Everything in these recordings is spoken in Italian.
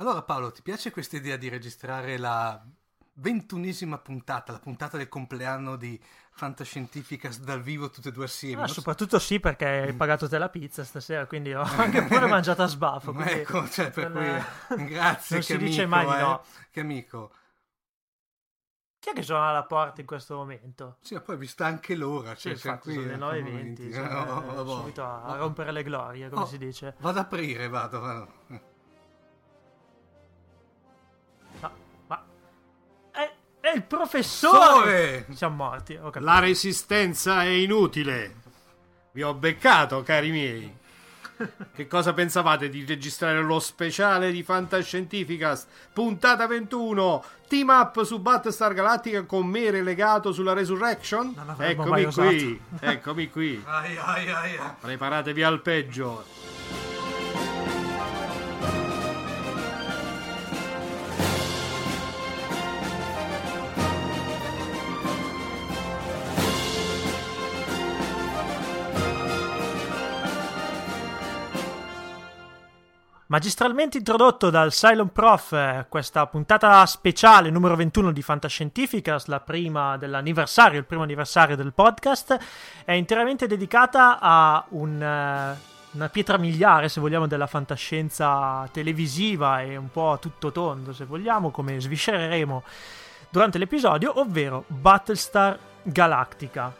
Allora Paolo, ti piace questa idea di registrare la ventunesima puntata, la puntata del compleanno di Fantascientificas dal vivo tutte e due assieme? Ah, soprattutto sì perché hai pagato te la pizza stasera, quindi ho anche pure mangiato a sbaffo. ecco, cioè per cui grazie non che si amico, dice mai eh, no. che amico. Chi è che suona alla porta in questo momento? Sì, ma poi vista anche l'ora, Sì, cioè, infatti qui sono le eh, 9.20, momenti. cioè, oh, subito a, a rompere le glorie, come Oh, si dice. Vado ad aprire, vado. vado. È, il professore! Sore! Siamo morti, ho capito. La resistenza è inutile. Vi ho beccato, cari miei. Che cosa pensavate di registrare lo speciale di Fantascientificast, puntata 21, team up su Battlestar Galactica con me relegato sulla Resurrection? Eccomi qui, eccomi qui. Ai, ai, ai, ai. Preparatevi al peggio. Magistralmente introdotto dal Cylon Prof, eh, questa puntata speciale numero 21 di Fantascientificas, la prima dell'anniversario, il primo anniversario del podcast, è interamente dedicata a un, eh, una pietra miliare, se vogliamo, della fantascienza televisiva e un po' a tutto tondo, se vogliamo, come sviscereremo durante l'episodio, ovvero Battlestar Galactica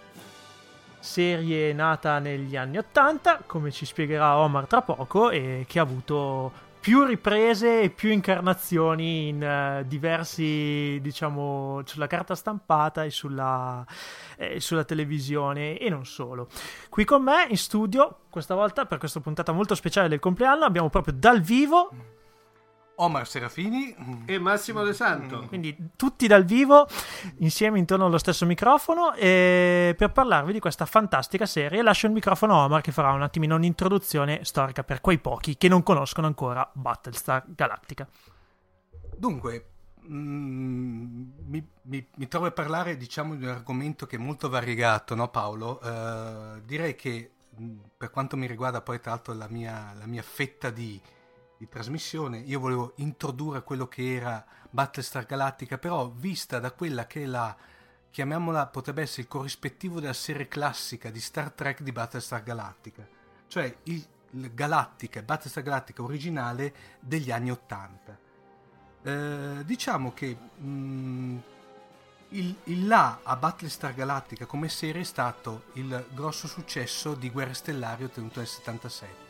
serie nata negli anni 80, come ci spiegherà Omar tra poco, e che ha avuto più riprese e più incarnazioni in eh, diversi, diciamo, sulla carta stampata e sulla, eh, sulla televisione e non solo. Qui con me in studio, questa volta per questa puntata molto speciale del compleanno, abbiamo proprio dal vivo Omar Serafini. mm, E Massimo De Santo. quindi tutti dal vivo, insieme intorno allo stesso microfono, e per parlarvi di questa fantastica serie lascio il microfono a Omar che farà un attimino un'introduzione storica per quei pochi che non conoscono ancora Battlestar Galactica. Dunque, mm, mi, mi- mi trovo a parlare, diciamo, di un argomento che è molto variegato, no Paolo? Eh, direi che mm, per quanto mi riguarda poi tra l'altro la mia, la mia fetta di, di trasmissione, io volevo introdurre quello che era Battlestar Galactica, però vista da quella che è la, chiamiamola, potrebbe essere il corrispettivo della serie classica di Star Trek di Battlestar Galactica, cioè il, il Galactica, Battlestar Galactica originale degli anni 80. Eh, diciamo che mm, il, il là a Battlestar Galactica come serie è stato il grosso successo di Guerre Stellari ottenuto nel 77.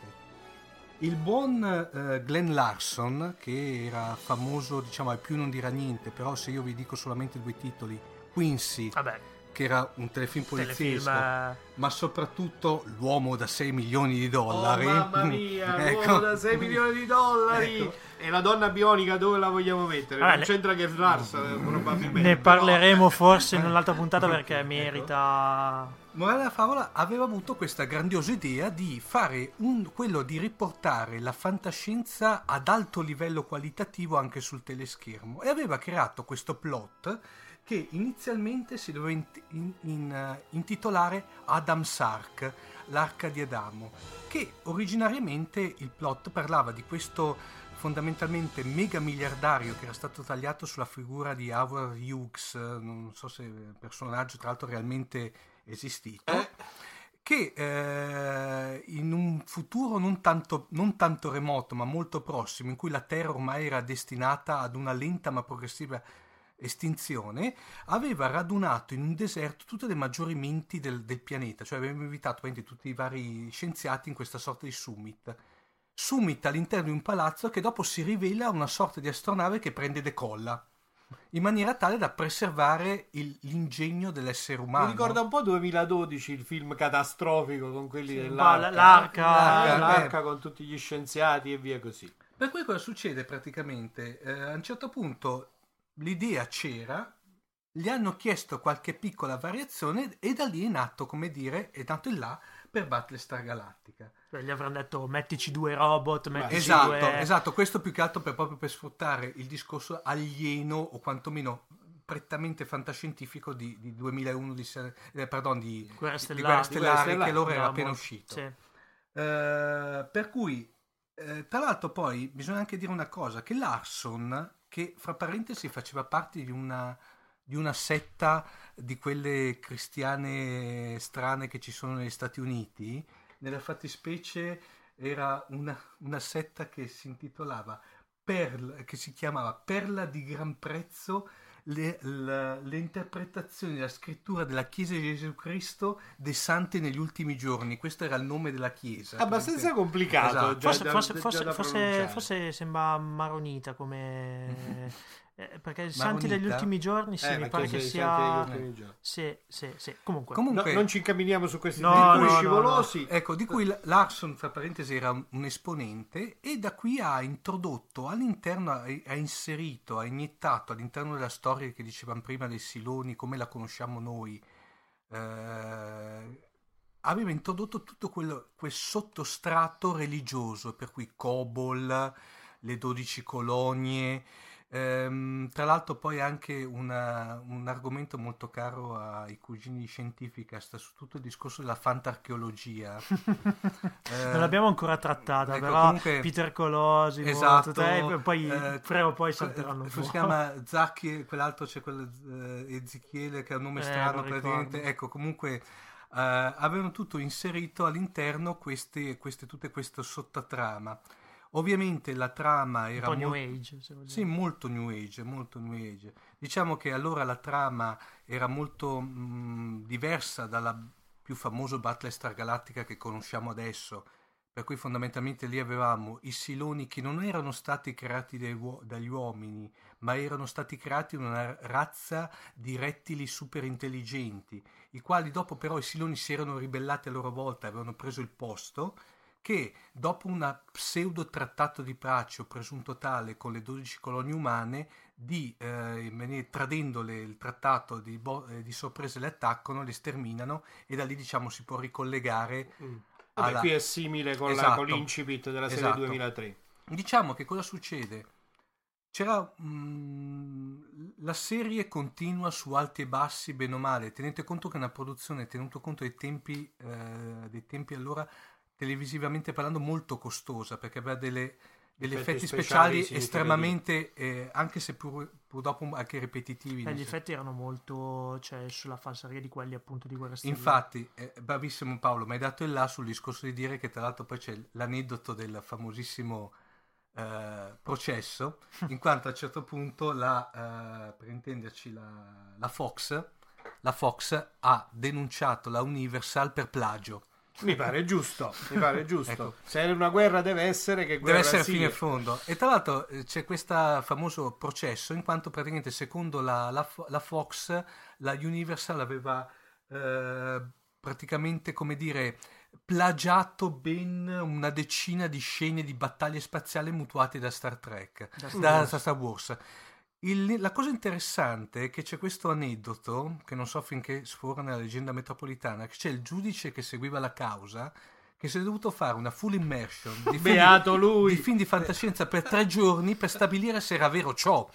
Il buon eh, Glenn Larson, che era famoso, diciamo, al più non dirà niente, però se io vi dico solamente due titoli, Quincy, Vabbè, che era un telefilm telefilm... poliziesco, eh, ma soprattutto L'uomo da 6 milioni di dollari. Oh, mamma mia, Ecco. l'uomo da 6 milioni di dollari. Ecco. E la donna bionica dove la vogliamo mettere? Vabbè, non c'entra che Lars, probabilmente. Ne parleremo forse in un'altra puntata perché merita Morale della favola aveva avuto questa grandiosa idea di fare un, quello di riportare la fantascienza ad alto livello qualitativo anche sul teleschermo. E aveva creato questo plot che inizialmente si doveva in- in- in- eh, intitolare Adam's Ark, l'arca di Adamo, che originariamente il plot parlava di questo fondamentalmente mega miliardario che era stato tagliato sulla figura di Howard Hughes, non so se personaggio tra l'altro realmente esistito, Eh. che eh, in un futuro non tanto, non tanto remoto ma molto prossimo, in cui la Terra ormai era destinata ad una lenta ma progressiva estinzione, aveva radunato in un deserto tutte le maggiori menti del, del pianeta, cioè aveva invitato tutti i vari scienziati in questa sorta di summit. Summit all'interno di un palazzo che dopo si rivela una sorta di astronave che prende e decolla, in maniera tale da preservare il- l'ingegno dell'essere umano. Mi ricorda un po' 2012 il film catastrofico con quelli Sì, dell'arca. l'arca, Eh, eh. l'arca con tutti gli scienziati e via così. Per cui cosa succede praticamente? Eh, a un certo punto l'idea c'era, gli hanno chiesto qualche piccola variazione e da lì è nato, come dire, è nato il là per Battlestar Galactica. Cioè, gli avranno detto mettici due robot, mettici Esatto, due... esatto, questo più che altro per, proprio per sfruttare il discorso alieno o quantomeno prettamente fantascientifico di, di 2001 di, eh, perdon, di, Guerre di Stellari. Guerre Stellari, Stellari, che loro era appena molto- uscito. sì. Eh, per cui, eh, tra l'altro, poi bisogna anche dire una cosa: che Larson, che fra parentesi faceva parte di una, di una setta di quelle cristiane strane che ci sono negli Stati Uniti, nella fattispecie era una, una setta che si intitolava Perla, che si chiamava Perla di Gran Prezzo. Le, la- le interpretazioni della scrittura della Chiesa di Gesù Cristo dei santi negli ultimi giorni, questo era il nome della Chiesa. Abbastanza complicato. Esatto. Forse, da- forse- già forse- da forse- pronunciare. forse sembra maronita come... eh, perché i santi degli ultimi giorni sì, Eh, mi pare che sia... Sì, sì, sì. Comunque, No, Comunque, non ci incamminiamo su questi No, no, no, scivolosi. ecco, di cui Larson, fra parentesi, era un, esponente e da qui ha introdotto all'interno, ha, inserito, ha iniettato all'interno della storia che dicevamo prima dei Siloni, come la conosciamo noi, eh, aveva introdotto tutto quello, quel sottostrato religioso, per cui Cobol, le dodici colonie, ehm, tra l'altro poi anche una- un argomento molto caro ai cugini di Scientificast su tutto il discorso della fantarcheologia. Eh, non l'abbiamo ancora trattata, ecco, però comunque- Peter Colosimo, Esatto, tutte- e poi eh, prima o poi salteranno come fuori. si chiama Zacchi, quell'altro c'è quello eh, Ezechiele che ha un nome Eh, strano praticamente. Ecco, comunque eh, avevano tutto inserito all'interno queste, queste, tutte queste sottotrama. Ovviamente la trama era po' New molto- Age, se sì, molto New Age, molto New Age. Diciamo che allora la trama era molto mh, diversa dalla più famosa Battlestar Galactica che conosciamo adesso, per cui fondamentalmente lì avevamo i Siloni che non erano stati creati dai dagli uomini, ma erano stati creati una razza di rettili super intelligenti, i quali dopo però i Siloni si erano ribellati a loro volta, avevano preso il posto che dopo un pseudo trattato di pace o presunto tale con le 12 colonie umane, di, eh, tradendole il trattato di, bo- eh, di sorpresa le attaccano, le sterminano e da lì diciamo si può ricollegare Mm. Vabbè, alla- qui è simile con, la- Esatto. con l'incipit della serie Esatto. 2003. Diciamo che cosa succede? C'era mm, la serie continua su alti e bassi, bene o male. Tenete conto che è una produzione, tenuto conto dei tempi, eh, dei tempi allora televisivamente parlando molto costosa perché aveva delle, degli Effetti effetti, speciali speciali, estremamente, eh, anche se pur, pur dopo anche ripetitivi. Eh, gli effetti erano molto cioè, sulla falsaria di quelli appunto di Guerra Stellare. Infatti, eh, bravissimo Paolo, mi hai dato il là sul discorso di dire che tra l'altro poi c'è l'aneddoto del famosissimo eh, processo, in quanto a un certo punto la, eh, per intenderci, la, la Fox, la Fox ha denunciato la Universal per plagio. Mi pare giusto, mi pare giusto. Ecco. Se è una guerra deve essere che guerra Deve essere sia. fine e fondo. E tra l'altro eh, c'è questo famoso processo in quanto praticamente secondo la, la la Fox la Universal aveva eh, praticamente come dire plagiato ben una decina di scene di battaglie spaziali mutuate da Star Trek, Da Star da, Wars. da Star Wars. Il- la cosa interessante è che c'è questo aneddoto, che non so finché sfora nella leggenda metropolitana, che c'è il giudice che seguiva la causa, che si è dovuto fare una full immersion di film, di film di fantascienza per tre giorni per stabilire se era vero ciò.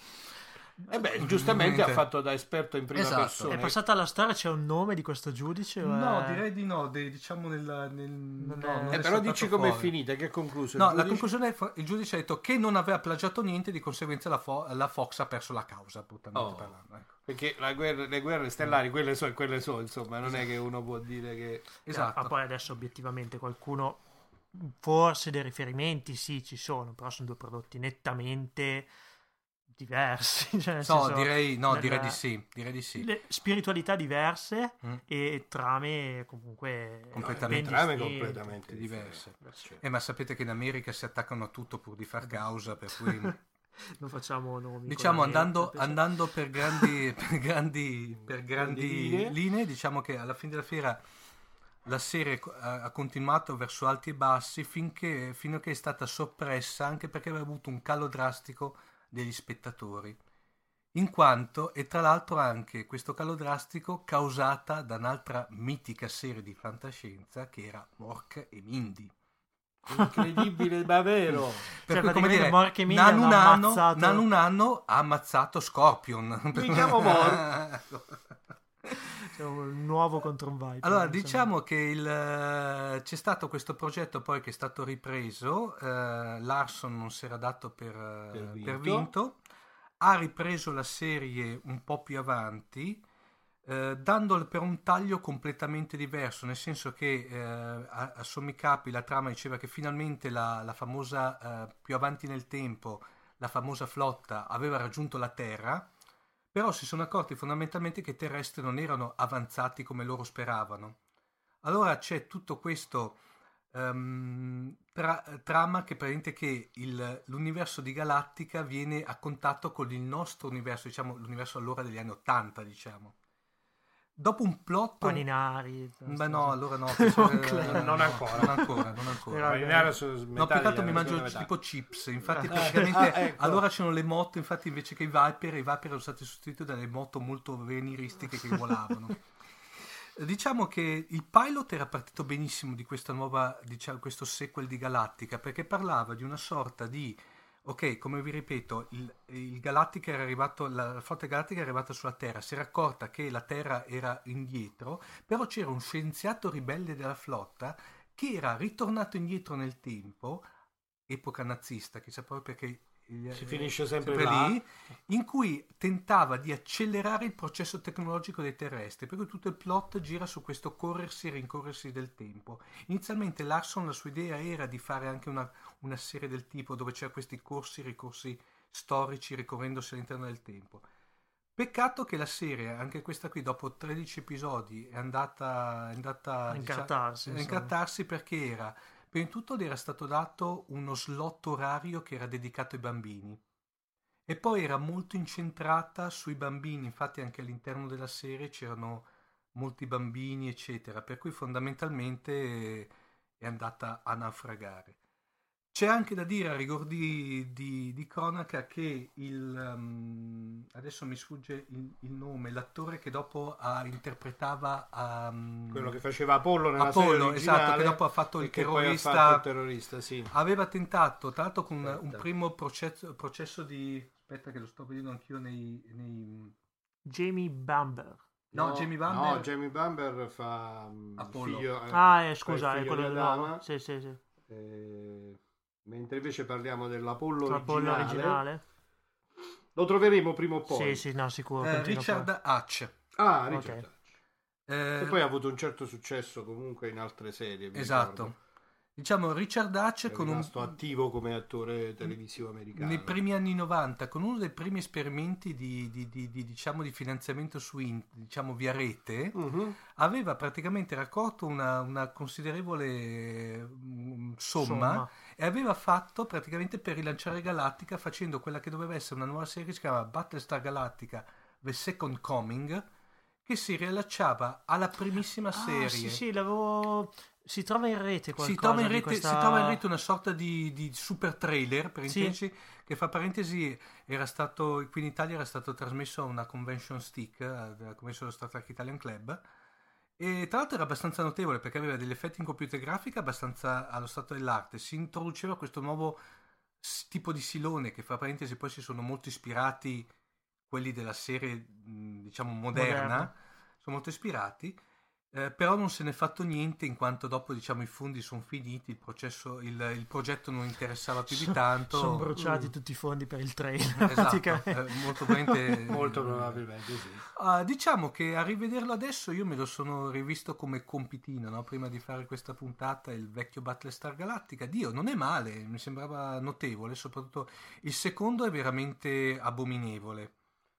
Eh beh, giustamente ha fatto da esperto in prima Esatto. persona. È passata alla storia, c'è un nome di questo giudice? o No, è- direi di no, de- diciamo nel... nel- no, è- non Eh, è però dici com'è finita, che ha concluso? No, il la giudice? conclusione è il giudice ha detto che non aveva plagiato niente, di conseguenza la, Fo- la Fox ha perso la causa, brutalmente Oh. parlando. ecco. Perché la guerra- le guerre stellari, quelle so e quelle so, insomma, non è che uno può dire che... Esatto. Ma poi adesso obiettivamente qualcuno, forse dei riferimenti sì ci sono, però sono due prodotti nettamente diversi. Cioè, No, senso, direi, no, nella- direi di sì, direi di sì. le spiritualità diverse Mm. e trame comunque Completamente. Trame distinte. completamente diverse. differenti. Eh, ma sapete che in America si attaccano a tutto pur di far causa, per cui Non facciamo nomi. diciamo andando, andando per grandi, per grandi, per grandi linee. linee, diciamo che alla fine della fiera la serie ha continuato verso alti e bassi finché, fino a che è stata soppressa anche perché aveva avuto un calo drastico degli spettatori. In quanto, e tra l'altro anche questo calo drastico causata da un'altra mitica serie di fantascienza che era Mork e Mindy. Incredibile, ma vero. Per Cioè, cui, come dire, Mork e Mindy Nanu hanno Nano, ammazzato- Nanu Nano ha ammazzato Scorpion. Mi chiamo Mork. C'è un nuovo contro un Viper. Allora, diciamo che il, eh, c'è stato questo progetto poi che è stato ripreso, eh, Larson non si era dato per, eh, Per vinto. per vinto, ha ripreso la serie un po' più avanti, eh, dandole per un taglio completamente diverso, nel senso che eh, a, a sommi capi la trama diceva che finalmente la, la famosa, eh, più avanti nel tempo, la famosa flotta aveva raggiunto la Terra, però si sono accorti fondamentalmente che i terrestri non erano avanzati come loro speravano. Allora c'è tutto questo ehm, tra- trama che praticamente che il- l'universo di Galattica viene a contatto con il nostro universo, diciamo l'universo allora degli anni 80, diciamo. Dopo un plot... Paninari. Beh no, allora no. Eh, Non no, ancora. Non ancora, non ancora. No, più che altro mi mangio tipo chips. Infatti, Ah, praticamente ah, ecco. allora c'erano le moto. Infatti, invece che i Viper, i Viper erano stati sostituiti dalle moto molto veniristiche che volavano. Diciamo che il pilot era partito benissimo di questa nuova, diciamo, questo sequel di Galattica perché parlava di una sorta di. Ok, come vi ripeto, il, il Galattica era arrivato, la flotta galattica è arrivata sulla Terra, si era accorta che la Terra era indietro, però c'era un scienziato ribelle della flotta che era ritornato indietro nel tempo, epoca nazista, chissà proprio perché il- Si finisce sempre sempre lì, in cui tentava di accelerare il processo tecnologico dei terrestri, per cui tutto il plot gira su questo corrersi e rincorrersi del tempo. Inizialmente Larson la sua idea era di fare anche una, una serie del tipo dove c'erano questi corsi, ricorsi storici ricorrendosi all'interno del tempo. Peccato che la serie, anche questa qui, dopo 13 episodi, è andata, è andata A incartarsi, diciamo, a insomma. incartarsi perché era, prima di tutto, le era stato dato uno slot orario che era dedicato ai bambini. E poi era molto incentrata sui bambini, infatti anche all'interno della serie c'erano molti bambini, eccetera, per cui fondamentalmente eh, è andata a naufragare. C'è anche da dire a rigor di, di- di cronaca che il, um, adesso mi sfugge il, il nome, l'attore che dopo ha- interpretava um, Quello che faceva Apollo nella Apollo, esatto, che dopo ha fatto il terrorista- fatto il terrorista, sì. aveva tentato, tra l'altro con un- un Aspetta. primo processo, processo di... aspetta che lo sto vedendo anch'io nei... nei- Jamie Bamber. No, Jamie Bamber... No, Jamie Bamber fa mm, Apollo. figlio, eh, Ah, eh, scusa, è quello di del Adama, nuovo. Sì, sì, sì. eh, mentre invece parliamo dell'Apollo Apollo originale. originale. Lo troveremo prima o poi. Sì, sì, no, sicuro. eh, Richard pure. Hatch. Ah, Richard Ok. Hatch. Eh, Che poi ha avuto un certo successo comunque in altre serie. esatto. ricordo. Diciamo Richard Hatch È con un... attivo come attore televisivo americano. Nei primi anni 90, con uno dei primi esperimenti di, di- di- di, diciamo, di finanziamento su in- diciamo, via rete, Mhm. aveva praticamente raccolto una, una considerevole mm, somma, Somma. E aveva fatto praticamente per rilanciare Galactica facendo quella che doveva essere una nuova serie che si chiama Battlestar Galactica The Second Coming che si riallacciava alla primissima Ah, serie sì, sì, l'avevo... Si trova in rete qualcosa si trova in rete, questa- si trova in rete una sorta di, di super trailer per Sì. intenderci, che fa parentesi era stato qui in Italia era stato trasmesso a una convention stick della convention dello Star Trek Italian Club e tra l'altro era abbastanza notevole perché aveva degli effetti in computer grafica abbastanza allo stato dell'arte. Si introduceva questo nuovo tipo di silone che fra parentesi poi si sono molto ispirati quelli della serie diciamo moderna, Moderna. sono molto ispirati eh, però non se n'è fatto niente in quanto dopo diciamo i fondi sono finiti, il, processo, il, il progetto non interessava più di tanto. Sono bruciati tutti i fondi per il trailer. Esatto, eh, molto probabilmente. Molto probabilmente sì. Ah, diciamo che a rivederlo adesso io me lo sono rivisto come compitino, no? prima di fare questa puntata, il vecchio Battlestar Galactica. Dio, non è male, mi sembrava notevole, soprattutto il secondo è veramente abominevole.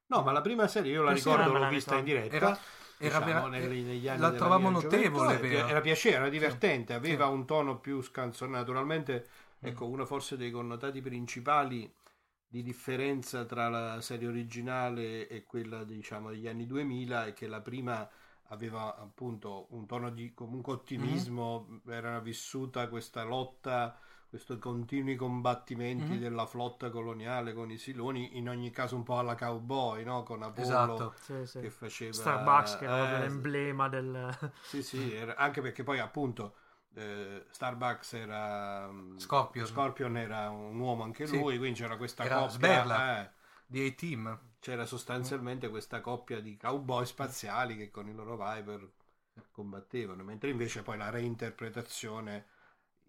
No, ma la prima serie io la sì, ricordo, l'ho vista in diretta. Era, era diciamo, vera- negli, negli anni la mia notevole, gioventù, vero? Era piacevole, era divertente, Sì. aveva Sì. un tono più scanzonato. Naturalmente, ecco, uno forse dei connotati principali di differenza tra la serie originale e quella, diciamo, degli anni 2000 è che la prima aveva appunto un tono di comunque ottimismo, era vissuta questa lotta, questi continui combattimenti Mhm. della flotta coloniale con i siloni, in ogni caso un po' alla cowboy, no? Con Apollo Esatto. Sì, sì. che faceva Starbucks che era eh, l'emblema del... sì, sì, era- anche perché poi appunto eh, Starbucks era mm, Scorpion. Scorpion era un uomo anche Sì. lui, quindi c'era questa Era coppia Sberla. eh, Di A-Team. c'era sostanzialmente questa coppia di cowboy spaziali che con i loro Viper combattevano, mentre invece poi la reinterpretazione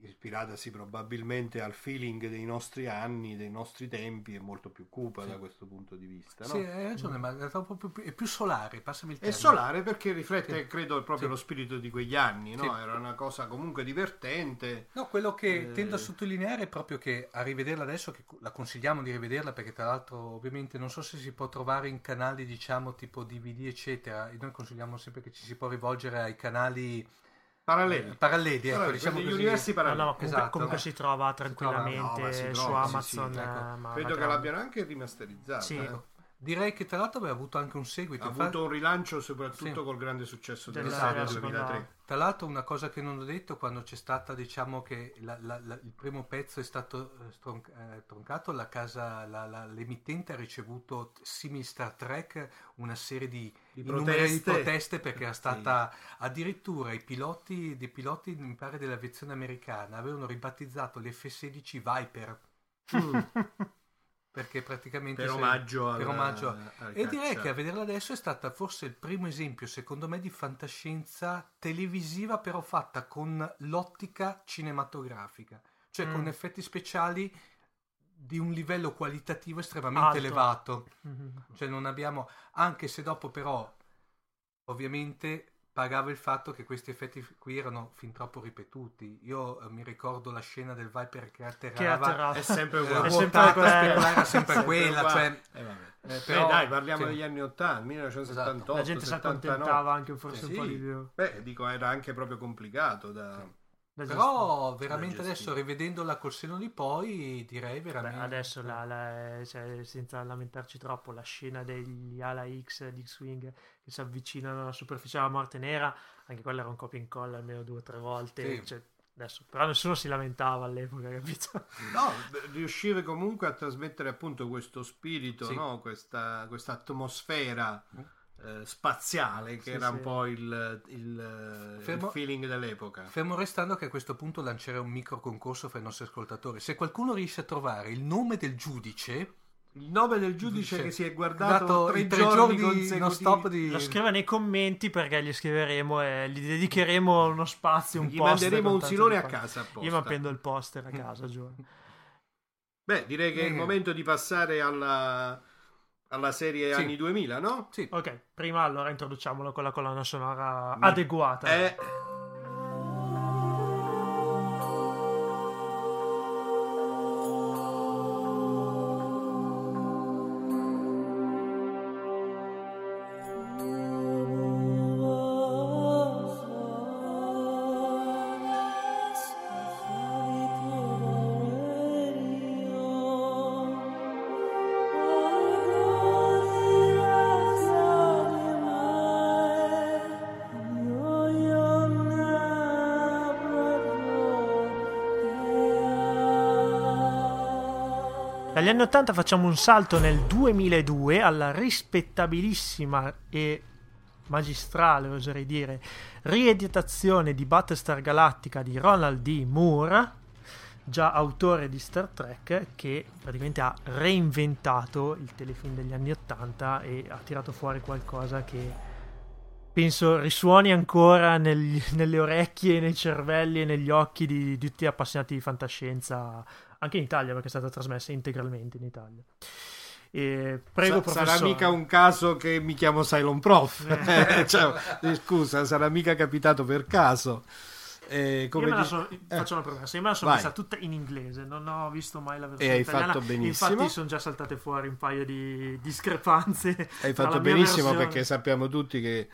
ispiratasi probabilmente al feeling dei nostri anni, dei nostri tempi, è molto più cupa da questo punto di vista. no? Sì, hai ragione, ma è, proprio più, è più solare, passami il È termine. solare perché riflette, Sì. credo, proprio Sì. lo spirito di quegli anni, no? Sì. Era una cosa comunque divertente. No, quello che Eh. tendo a sottolineare è proprio che a rivederla adesso, che la consigliamo di rivederla perché tra l'altro ovviamente non so se si può trovare in canali diciamo tipo DVD eccetera, e noi consigliamo sempre che ci si può rivolgere ai canali Paralleli. eh, paralleli, ecco, diciamo così. universi No, paralleli. no, comunque, Esatto. comunque Eh. si trova tranquillamente no, si su trova, sì, Amazon. sì, eh, ecco. ma Credo che l'abbiano anche rimasterizzata. Sì. eh. Direi che tra l'altro aveva avuto anche un seguito. Ha infatti- avuto un rilancio soprattutto Sì. col grande successo Della della serie seconda- 2003. Tra l'altro una cosa che non ho detto quando c'è stata diciamo che la- la- la- il primo pezzo è stato eh, stron- eh, troncato, la casa, l'emittente ha ricevuto simil Star Trek una serie di, Di innumerevoli proteste. proteste. Perché era stata addirittura i piloti, dei piloti mi pare dell'aviazione americana avevano ribattezzato l'F-16 Viper perché praticamente Per omaggio per alla- omaggio. al e direi che a vederla adesso è stata forse il primo esempio secondo me di fantascienza televisiva però fatta con l'ottica cinematografica cioè Mm. con effetti speciali di un livello qualitativo estremamente Alto. elevato Mhm. cioè non abbiamo anche se dopo però ovviamente pagava il fatto che questi effetti qui erano fin troppo ripetuti io eh, mi ricordo la scena del Viper che atterrava Che atterrava. È sempre eh, uguale. È sempre quella- speculare era sempre Sempre quella cioè, Eh, eh, Eh, però- dai, parliamo sì. degli anni 80, 1978. La gente si 79. accontentava anche forse Eh, un po' sì. di più. Beh, dico, era anche proprio complicato da... Da Però veramente adesso rivedendola col seno di poi direi Beh, veramente adesso la- la- cioè, senza lamentarci troppo la scena degli ala X di X-Wing che si avvicinano alla superficie della morte nera anche quella era un copia e incolla almeno due o tre volte Sì. cioè, adesso, però nessuno si lamentava all'epoca capito? No, beh, riuscive comunque a trasmettere appunto questo spirito, Sì. no? questa, questa atmosfera eh, spaziale che Sì, era sì. un po' il, il- il Fermo- feeling dell'epoca. Fermo restando che a questo punto lancerei un micro concorso fra i nostri ascoltatori. Se qualcuno riesce a trovare il nome del giudice, Il nome del giudice Giudice. che si è guardato dato tre, tre giorni, giorni consecutivi. non stop di... lo scriva nei commenti perché gli scriveremo e gli dedicheremo uno spazio un Gli poster manderemo un silone a casa apposta. io mi appendo il poster a casa giù Beh, direi che è il Eh. momento di passare alla, alla serie Sì. anni 2000, no? Sì. ok prima allora introduciamolo con la colonna sonora Mi- adeguata Eh, Dagli anni 80 facciamo un salto nel 2002 alla rispettabilissima e magistrale, oserei dire, rieditazione di Battlestar Galactica di Ronald D. Moore, già autore di Star Trek, che praticamente ha reinventato il telefilm degli anni 80 e ha tirato fuori qualcosa che penso risuoni ancora negli, nelle orecchie, nei cervelli e negli occhi di, di tutti gli appassionati di fantascienza, anche in Italia, perché è stata trasmessa integralmente in Italia. E prego, Sa- sarà mica un caso che mi chiamo Cylon Prof. cioè, eh, scusa, sarà mica capitato per caso. Eh, come io me la so, eh. faccio una promessa, io me la sono messa tutta in inglese, non ho visto mai la versione e hai italiana. fatto benissimo. Infatti sono già saltate fuori un paio di discrepanze. Hai fatto benissimo perché sappiamo tutti che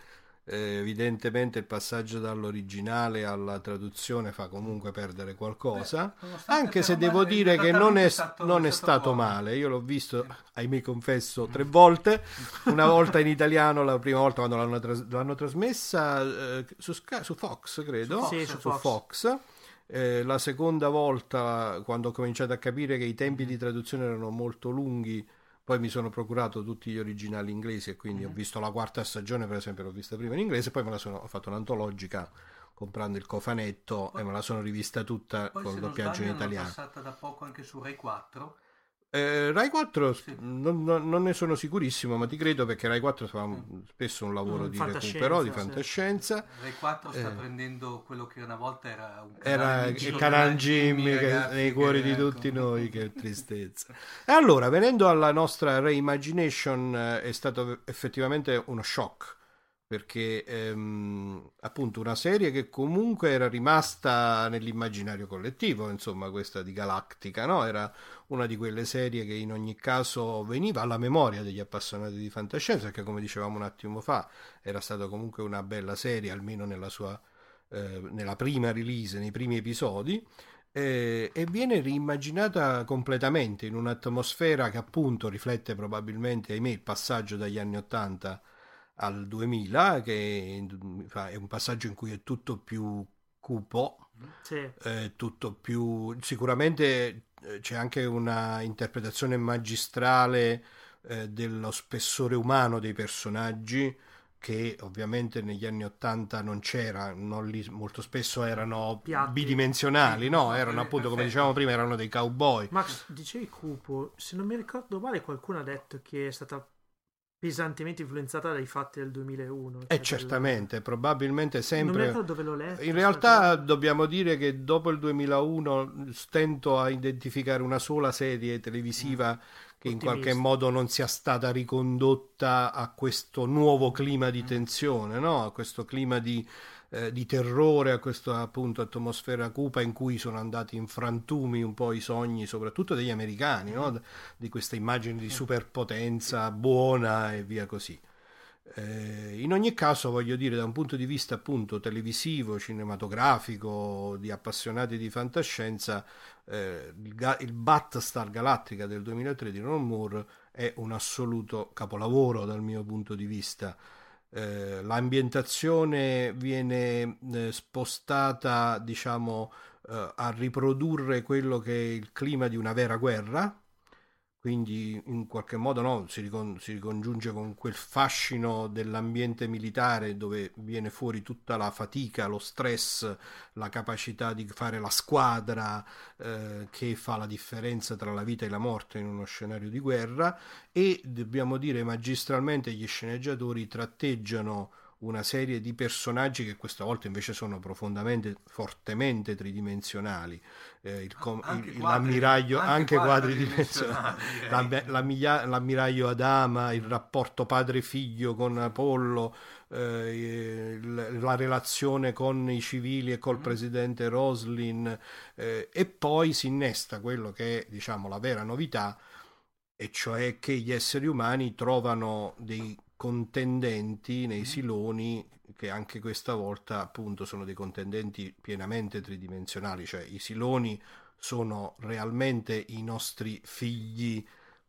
eh, evidentemente il passaggio dall'originale alla traduzione fa comunque perdere qualcosa, Beh, anche se devo dire che non è, stato, non è stato, male, io l'ho visto, ahimè confesso, tre volte, una volta in italiano, la prima volta quando l'hanno, tras- l'hanno trasmessa eh, su, su, Fox, credo, su Fox, sì, su Fox. Fox. Eh, la seconda volta, quando ho cominciato a capire che i tempi di traduzione erano molto lunghi, poi mi sono procurato tutti gli originali inglesi e quindi mm-hmm. ho visto la quarta stagione, per esempio, l'ho vista prima in inglese, poi me la sono ho fatto un'antologica comprando il cofanetto poi, e me la sono rivista tutta con il doppiaggio in italiano. È passata da poco anche su Rai 4. Eh, Rai 4 sì. non, non, ne sono sicurissimo, ma ti credo perché Rai 4 fa mm. spesso un lavoro mm, di recupero, di fantascienza. Sì. Rai 4 sta eh. prendendo quello che una volta era un era il Canan Jimmy nei cuori di ecco. tutti noi, che tristezza. e allora, venendo alla nostra reimagination, eh, è stato effettivamente uno shock perché ehm, appunto una serie che comunque era rimasta nell'immaginario collettivo, insomma questa di Galactica, no? era una di quelle serie che in ogni caso veniva alla memoria degli appassionati di fantascienza, che come dicevamo un attimo fa era stata comunque una bella serie, almeno nella sua eh, nella prima release, nei primi episodi, eh, e viene riimmaginata completamente in un'atmosfera che appunto riflette probabilmente, ahimè, il passaggio dagli anni 80 al 2000, che è un passaggio in cui è tutto più cupo, sì. eh, tutto più... sicuramente eh, c'è anche una interpretazione magistrale eh, dello spessore umano dei personaggi che ovviamente negli anni 80 non c'era, non li, molto spesso erano Piatti. bidimensionali, no, erano appunto come dicevamo prima, erano dei cowboy. Max, dicevi cupo, se non mi ricordo male qualcuno ha detto che è stata pesantemente influenzata dai fatti del 2001. Cioè eh certamente, del... probabilmente sempre... Non dove l'ho letto. In realtà dobbiamo dire che dopo il 2001 stento a identificare una sola serie televisiva mm. che in qualche modo non sia stata ricondotta a questo nuovo clima di mm. tensione, no? a questo clima di eh, di terrore a questa appunto atmosfera cupa in cui sono andati in frantumi un po' i sogni soprattutto degli americani no? di questa immagine di superpotenza buona e via così. Eh, in ogni caso voglio dire da un punto di vista appunto televisivo cinematografico di appassionati di fantascienza eh, il, il Battlestar Galactica del 2003 di Ron Moore è un assoluto capolavoro dal mio punto di vista eh, l'ambientazione viene eh, spostata, diciamo, eh, a riprodurre quello che è il clima di una vera guerra, quindi in qualche modo no, si, ricon- si, ricongiunge con quel fascino dell'ambiente militare dove viene fuori tutta la fatica, lo stress, la capacità di fare la squadra eh, che fa la differenza tra la vita e la morte in uno scenario di guerra. E dobbiamo dire magistralmente gli sceneggiatori tratteggiano una serie di personaggi che questa volta invece sono profondamente, fortemente tridimensionali. Eh, il com- anche il, quadri, l'ammiraglio, anche, anche quadridimensionali, l'ammiraglio, l'ammiraglio Adama, il rapporto padre-figlio con Apollo, eh, la relazione con i civili e col mm. presidente Roslin, eh, e poi si innesta quello che è diciamo, la vera novità, e cioè che gli esseri umani trovano dei contendenti nei siloni che anche questa volta appunto sono dei contendenti pienamente tridimensionali, cioè i siloni sono realmente i nostri figli,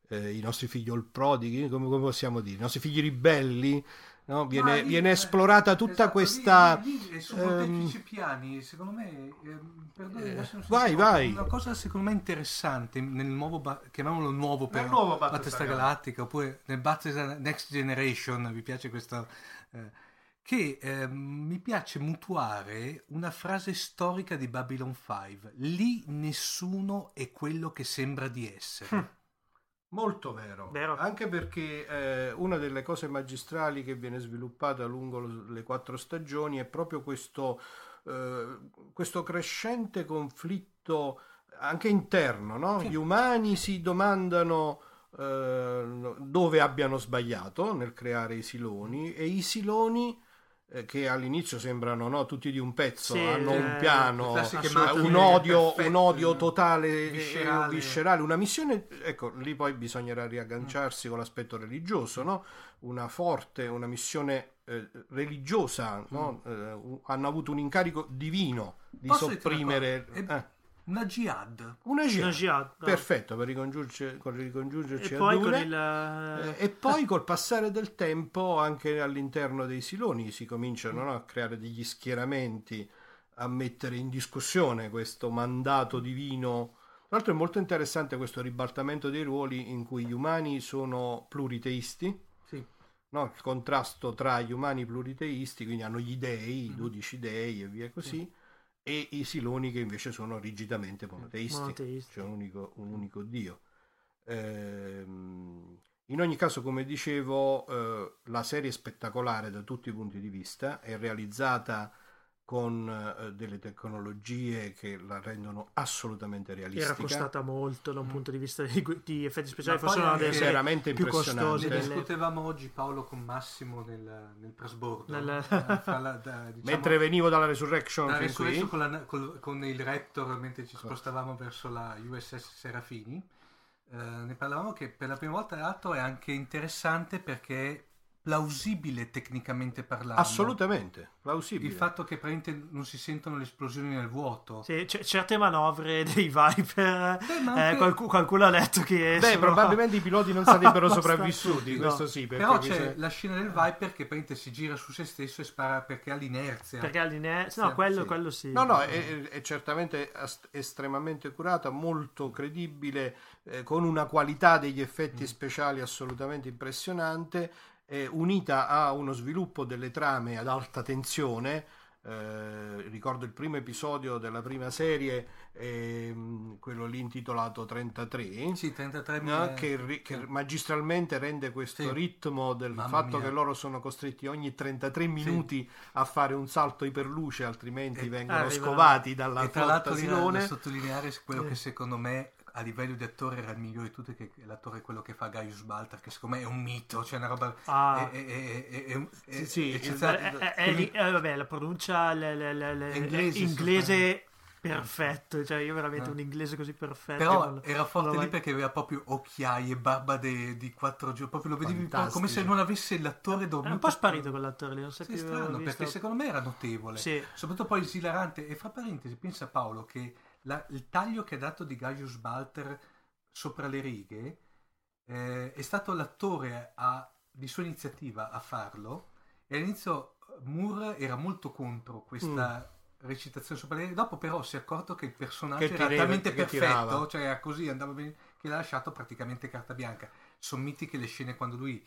eh, i nostri figliol prodighi, come, come, possiamo dire, i nostri figli ribelli no? viene, lì- viene esplorata tutta esatto, questa... lì- lì su ehm, molteplici piani, secondo me, ehm, perdoni, Eh, so vai, vai. Una cosa secondo me interessante nel nuovo, ba- chiamiamolo nuovo per nuovo Battlestar Galactica, oppure nel Battlestar Next Generation, mi piace questo, eh, che ehm, mi piace mutuare una frase storica di Babylon 5. Lì nessuno è quello che sembra di essere. Molto vero. Vero. Anche perché eh, una delle cose magistrali che viene sviluppata lungo lo- le quattro stagioni è proprio questo, eh, questo crescente conflitto anche interno. no? Gli umani si domandano eh, dove abbiano sbagliato nel creare i siloni e i siloni eh, che all'inizio sembrano no, tutti di un pezzo, Sì, hanno eh, un piano, un odio, perfette, un odio totale, Viscerale. viscerale. viscerale, una missione, ecco, lì poi bisognerà riagganciarsi con l'aspetto religioso, no? Una forte, una missione eh, religiosa, no? Eh, u- hanno avuto un incarico divino di Posso sopprimere... eh, Una jihad. una jihad. Una jihad, no. Perfetto, per ricongiungerci, con ricongiungerci E a poi con due. il... Eh, e poi col passare del tempo anche all'interno dei siloni si cominciano no, a creare degli schieramenti, a mettere in discussione questo mandato divino. Tra l'altro è molto interessante questo ribaltamento dei ruoli in cui gli umani sono pluriteisti, Sì. no? il contrasto tra gli umani pluriteisti, quindi hanno gli dei, i dodici dei e via così, e i siloni che invece sono rigidamente monoteisti, Monoteisti. cioè un unico, un unico dio. Ehm, in ogni caso, come dicevo, eh, la serie è spettacolare da tutti i punti di vista, è realizzata con eh, delle tecnologie che la rendono assolutamente realistica. Era costata molto da un punto di vista di, di effetti speciali, forse una delle veramente più costose Ne delle... discutevamo oggi Paolo con Massimo nel, nel trasbordo Nel- eh, la- da- diciamo, Mentre venivo dalla Resurrection da fin Resurrection qui, con, la- col- con il Raptor mentre ci spostavamo verso la USS Serafini. Eh, ne parlavamo che per la prima volta l'atto è anche interessante perché plausibile tecnicamente parlando assolutamente plausibile. il fatto che praticamente non si sentono le esplosioni nel vuoto Sì, c- certe manovre dei Viper, Beh, eh, anche- qualcu- qualcuno ha detto che... Beh, sono- probabilmente i piloti non sarebbero sopravvissuti, No. questo sì, perché però c'è sa- la scena del Viper che praticamente si gira su se stesso e spara perché ha l'inerzia Perché all'inizio... No, Sì, quello, sì. quello sì. No, no, è, è certamente ast- estremamente curata, molto credibile, eh, con una qualità degli effetti Mm. speciali assolutamente impressionante, eh, unita a uno sviluppo delle trame ad alta tensione. eh, ricordo il primo episodio della prima serie, ehm, quello lì intitolato 33. sì 33 no? che, che magistralmente rende questo Sì. ritmo del Mamma fatto mia. che loro sono costretti ogni 33 minuti a fare un salto iperluce altrimenti E- vengono arriva- scovati dalla e flotta Silone sottolineare quello che secondo me a livello di attore era il migliore di tutti che è l'attore quello che fa Gaius Baltar che secondo me è un mito cioè una roba Ah. è, è- è- è- è- è- Sì, è. Eh, vabbè, la pronuncia le- le- le- le- È inglese, inglese perfetto, cioè io veramente Eh. un inglese così perfetto. però non- era forte lì mai- perché aveva proprio occhiaie barba de- di quattro giorni proprio lo vedevi Fantastici. come se non avesse l'attore È dormito un po' sparito quell'attore lì, non so Sì, è strano, visto. perché secondo me era notevole. Sì. Soprattutto poi esilarante. E fra parentesi, pensa Paolo che la- il taglio che ha dato di Gaius Balter sopra le righe eh, è stato l'attore a- di sua iniziativa a farlo. E all'inizio Moore era molto contro questa recitazione sopra le righe. Dopo però si è accorto che il personaggio Che era tirava- talmente perfetto, cioè era così, andava bene, che l'ha lasciato praticamente carta bianca. Sono mitiche le scene quando lui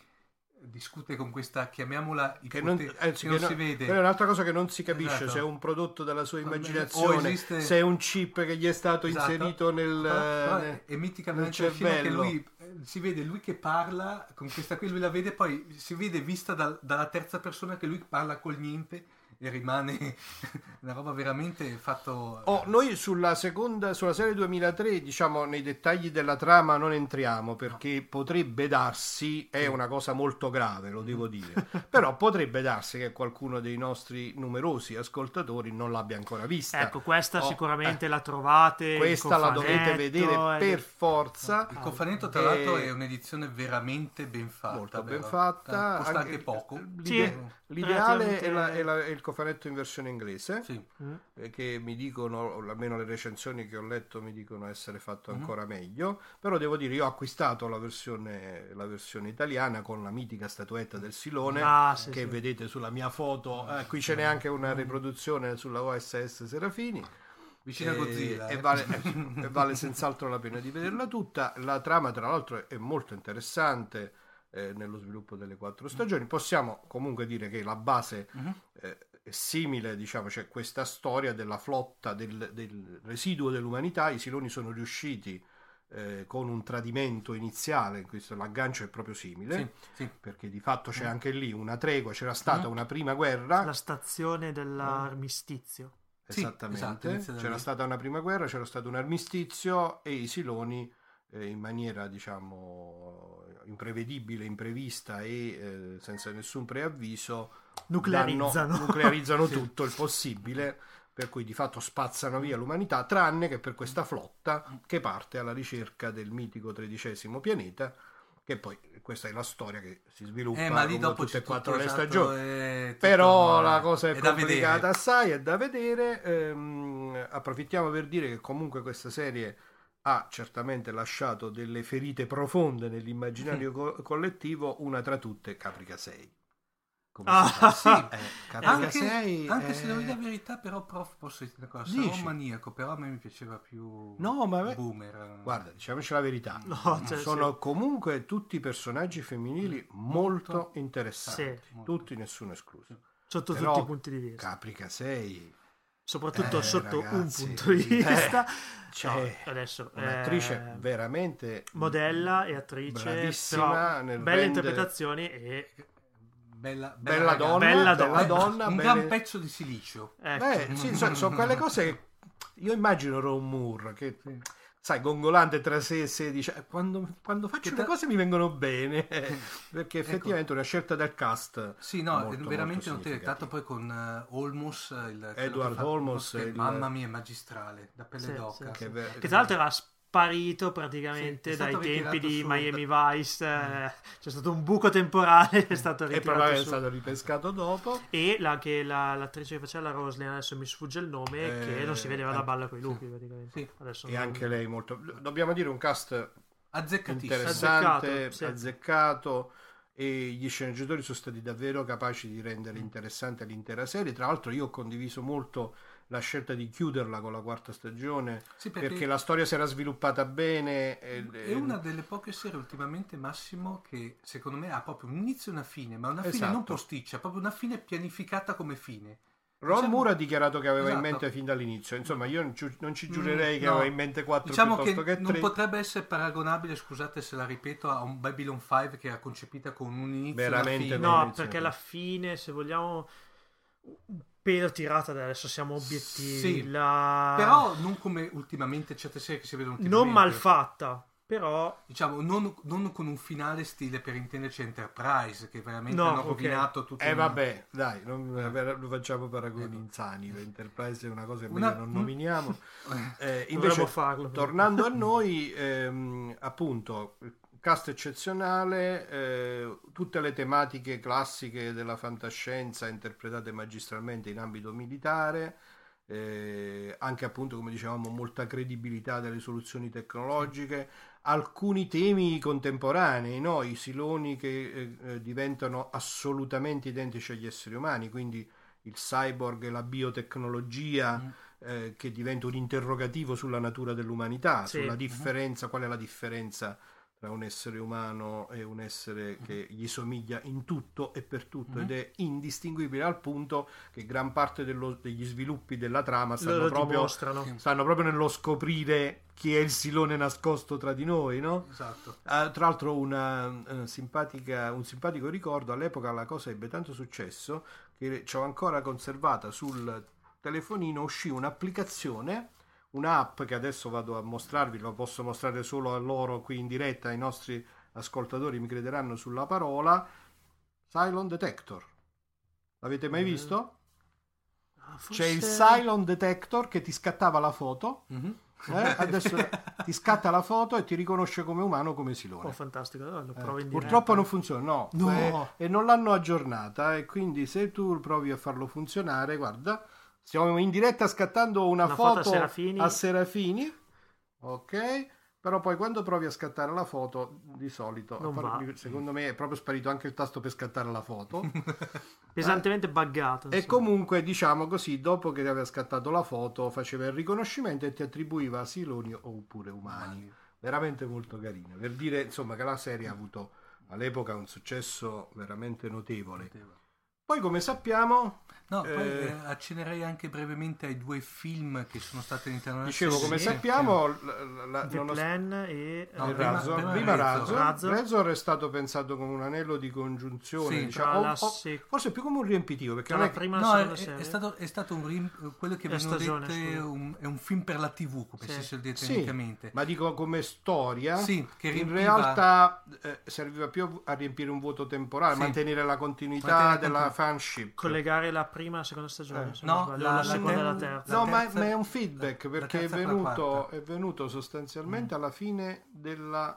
discute con questa, chiamiamola che non, anzi, che non che si no- vede. è un'altra cosa che non si capisce Esatto. se è un prodotto della sua O immaginazione esiste- se è un chip che gli è stato Esatto. inserito nel, però nel- è, è miticamente nel scena che cervello. lui eh, si vede lui che parla con questa qui lui la vede poi si vede vista dal- dalla terza persona che lui parla col niente e rimane una roba veramente fatto Oh, noi sulla seconda, sulla serie 2003, diciamo, nei dettagli della trama non entriamo perché potrebbe darsi, è una cosa molto grave, lo devo dire, però potrebbe darsi che qualcuno dei nostri numerosi ascoltatori non l'abbia ancora vista. Ecco, questa Oh, sicuramente eh, la trovate. Questa la dovete vedere eh, per forza. il cofanetto tra Eh, l'altro è un'edizione veramente ben fatta molto ben fatta costa anche- anche poco l'ide- Sì, l'ideale è, la- è la- è il cofanetto in versione inglese, Sì. Mm. eh, che mi dicono, almeno le recensioni che ho letto mi dicono essere fatto Mhm. ancora meglio, però devo dire io ho acquistato la versione, la versione italiana con la mitica statuetta del Silone Ah, sì, che sì. vedete sulla mia foto, Eh, qui ce n'è anche una riproduzione sulla OSS Serafini. Vicino a E- Godzilla. e, eh. vale, e vale senz'altro la pena di vederla tutta. La trama, tra l'altro, è molto interessante eh, nello sviluppo delle quattro stagioni. Possiamo comunque dire che la base Mhm. eh, è simile, diciamo, c'è questa storia della flotta del, del residuo dell'umanità. I Siloni sono riusciti eh, con un tradimento iniziale, questo l'aggancio è proprio simile. Sì, sì. Perché di fatto c'è anche lì una tregua, c'era stata Mhm. una prima guerra, La stazione dell'armistizio. Sì, Esattamente, esatto, inizia da c'era lì. stata una prima guerra, c'era stato un armistizio e i Siloni eh, in maniera diciamo imprevedibile, imprevista e eh, senza nessun preavviso Nuclearizzano. danno- nuclearizzano Sì. tutto il possibile per cui di fatto spazzano via l'umanità tranne che per questa flotta che parte alla ricerca del mitico tredicesimo pianeta che poi questa è la storia che si sviluppa Eh, ma lì dopo tutte e quattro le esatto, stagioni è tutto- però la cosa è, è da complicata assai, è da vedere. ehm, approfittiamo per dire che comunque questa serie ha certamente lasciato delle ferite profonde nell'immaginario co- collettivo, una tra tutte Caprica 6. Come Ah, sì. Eh, Caprica Anche, 6 anche se è- devo dire la verità, però, prof, posso dire una cosa, Dici? sarò un maniaco, però a me mi piaceva più No, ma boomer. Guarda, diciamoci la verità. No, cioè, Sono comunque tutti personaggi femminili molto, Molto interessanti. Sì. Tutti, nessuno escluso. sotto Però tutti i punti di vista. Caprica 6 Soprattutto Eh, sotto ragazzi, un punto di eh, vista. No, adesso, un'attrice eh, veramente modella e attrice, bravissima però nel belle rendere- interpretazioni e Bella, Bella ragazza. donna, Bella bella donna. donna, un belle- gran pezzo di silicio. ecco. Beh, sì, so- sono quelle cose che io immagino Ron Moore che. Sai gongolante tra sé e sé dice "Eh, quando, quando faccio le cose mi vengono bene perché effettivamente è una scelta del cast Sì, no, molto, veramente molto notevole. Tanto poi con eh, Olmos, il Edward Olmos, che- il- mamma mia, è magistrale, da pelle Sì, d'oca. sì, che, ve- che tra l'altro era sparito praticamente Sì, dai tempi di su- Miami Vice eh, c'è stato un buco temporale è stato e ritirato probabilmente è stato ripescato dopo e la, che la- l'attrice che faceva la Roslyn adesso mi sfugge il nome Eh, che non si vedeva da anche- balla con i lupi praticamente Sì. adesso e anche lei molto dobbiamo dire un cast Azzeccatissimo. interessante Azzeccato, sì. azzeccato e gli sceneggiatori sono stati davvero capaci di rendere Mm. interessante l'intera serie tra l'altro io ho condiviso molto la scelta di chiuderla con la quarta stagione Sì, perché, perché, la storia si era sviluppata bene e- è una delle poche serie ultimamente Massimo che secondo me ha proprio un inizio e una fine, ma una fine Esatto. non posticcia, proprio una fine pianificata come fine. Ron diciamo- Moore ha dichiarato che aveva in Esatto. mente fin dall'inizio insomma io non ci, non ci giurerei che Mm, no. aveva in mente quattro Diciamo che, che, non tre potrebbe essere paragonabile, scusate se la ripeto, a un Babylon 5 che era concepita con un inizio e una fine. no. perché alla fine se vogliamo un pelo tirata adesso siamo obiettivi Sì, la- Però non come ultimamente certe serie che si vedono non ultimamente. mal fatta però Diciamo, non, non con un finale stile per intenderci Enterprise, che veramente No, hanno ok. rovinato tutto. eh il- vabbè dai non, non facciamo paragoni insani l'Enterprise è una cosa che Una- non nominiamo Eh, dovremmo invece farlo tornando a noi ehm, appunto cast eccezionale eh, tutte le tematiche classiche della fantascienza interpretate magistralmente in ambito militare eh, anche appunto come dicevamo molta credibilità delle soluzioni tecnologiche alcuni temi contemporanei no? i siloni che eh, eh, diventano assolutamente identici agli esseri umani quindi il cyborg e la biotecnologia Mm. che diventa un interrogativo sulla natura dell'umanità, Sì. sulla differenza, qual è la differenza tra un essere umano e un essere che gli somiglia in tutto e per tutto Mhm. ed è indistinguibile al punto che gran parte dello- degli sviluppi della trama stanno proprio, stanno proprio nello scoprire chi è il silone nascosto tra di noi, no? Esatto. Ah, tra l'altro una, eh, simpatica- un simpatico ricordo, all'epoca la cosa ebbe tanto successo che ci ho ancora conservata sul telefonino, uscì un'applicazione, un'app che adesso vado a mostrarvi, lo posso mostrare solo a loro qui in diretta, ai nostri ascoltatori mi crederanno sulla parola, Cylon Detector. L'avete mai Eh, visto? Ah, C'è il forse- Cylon Detector che ti scattava la foto Mhm. Eh? Adesso ti scatta la foto e ti riconosce come umano come Silone. Oh, fantastico. Eh, provo in purtroppo non funziona, no, No. Eh, e non l'hanno aggiornata e quindi se tu provi a farlo funzionare, guarda, stiamo in diretta scattando una, Una foto a foto, Serafini. a Serafini, ok, però poi quando provi a scattare la foto, di solito, a va. secondo me è proprio sparito anche il tasto per scattare la foto. Pesantemente buggato. E insomma. comunque, diciamo così, dopo che aveva scattato la foto, faceva il riconoscimento e ti attribuiva siloni oppure umani. Veramente molto carino. Per dire, insomma, che la serie ha avuto all'epoca un successo veramente notevole. Poi, come sappiamo, No, poi Eh, eh, accennerei anche brevemente ai due film che sono stati all'interno della dicevo, come sappiamo, la- la- The nonost- Plan e... No, il prima- Razor, prima prima Razor. Razor. Razor. Razor è stato pensato come un anello di congiunzione, Sì, diciamo, o- la o- se- forse più come un riempitivo, perché non la è prima No, è, è- stato, è stato un rim- quello che vengono dette un, è un film per la TV, come Sì. si suol dire Sì, tecnicamente. ma dico come storia, Sì, che in riempiva- realtà eh, serviva più a- riempire un vuoto temporale, Sì. mantenere la continuità Mantenere la della continu- fanship. Collegare la prima e la seconda stagione. Eh. se No, sbaglio, la- la, la seconda e la ter- terza. No, La ma, terza- ma è un feedback perché è terza venuto, è venuto sostanzialmente alla fine della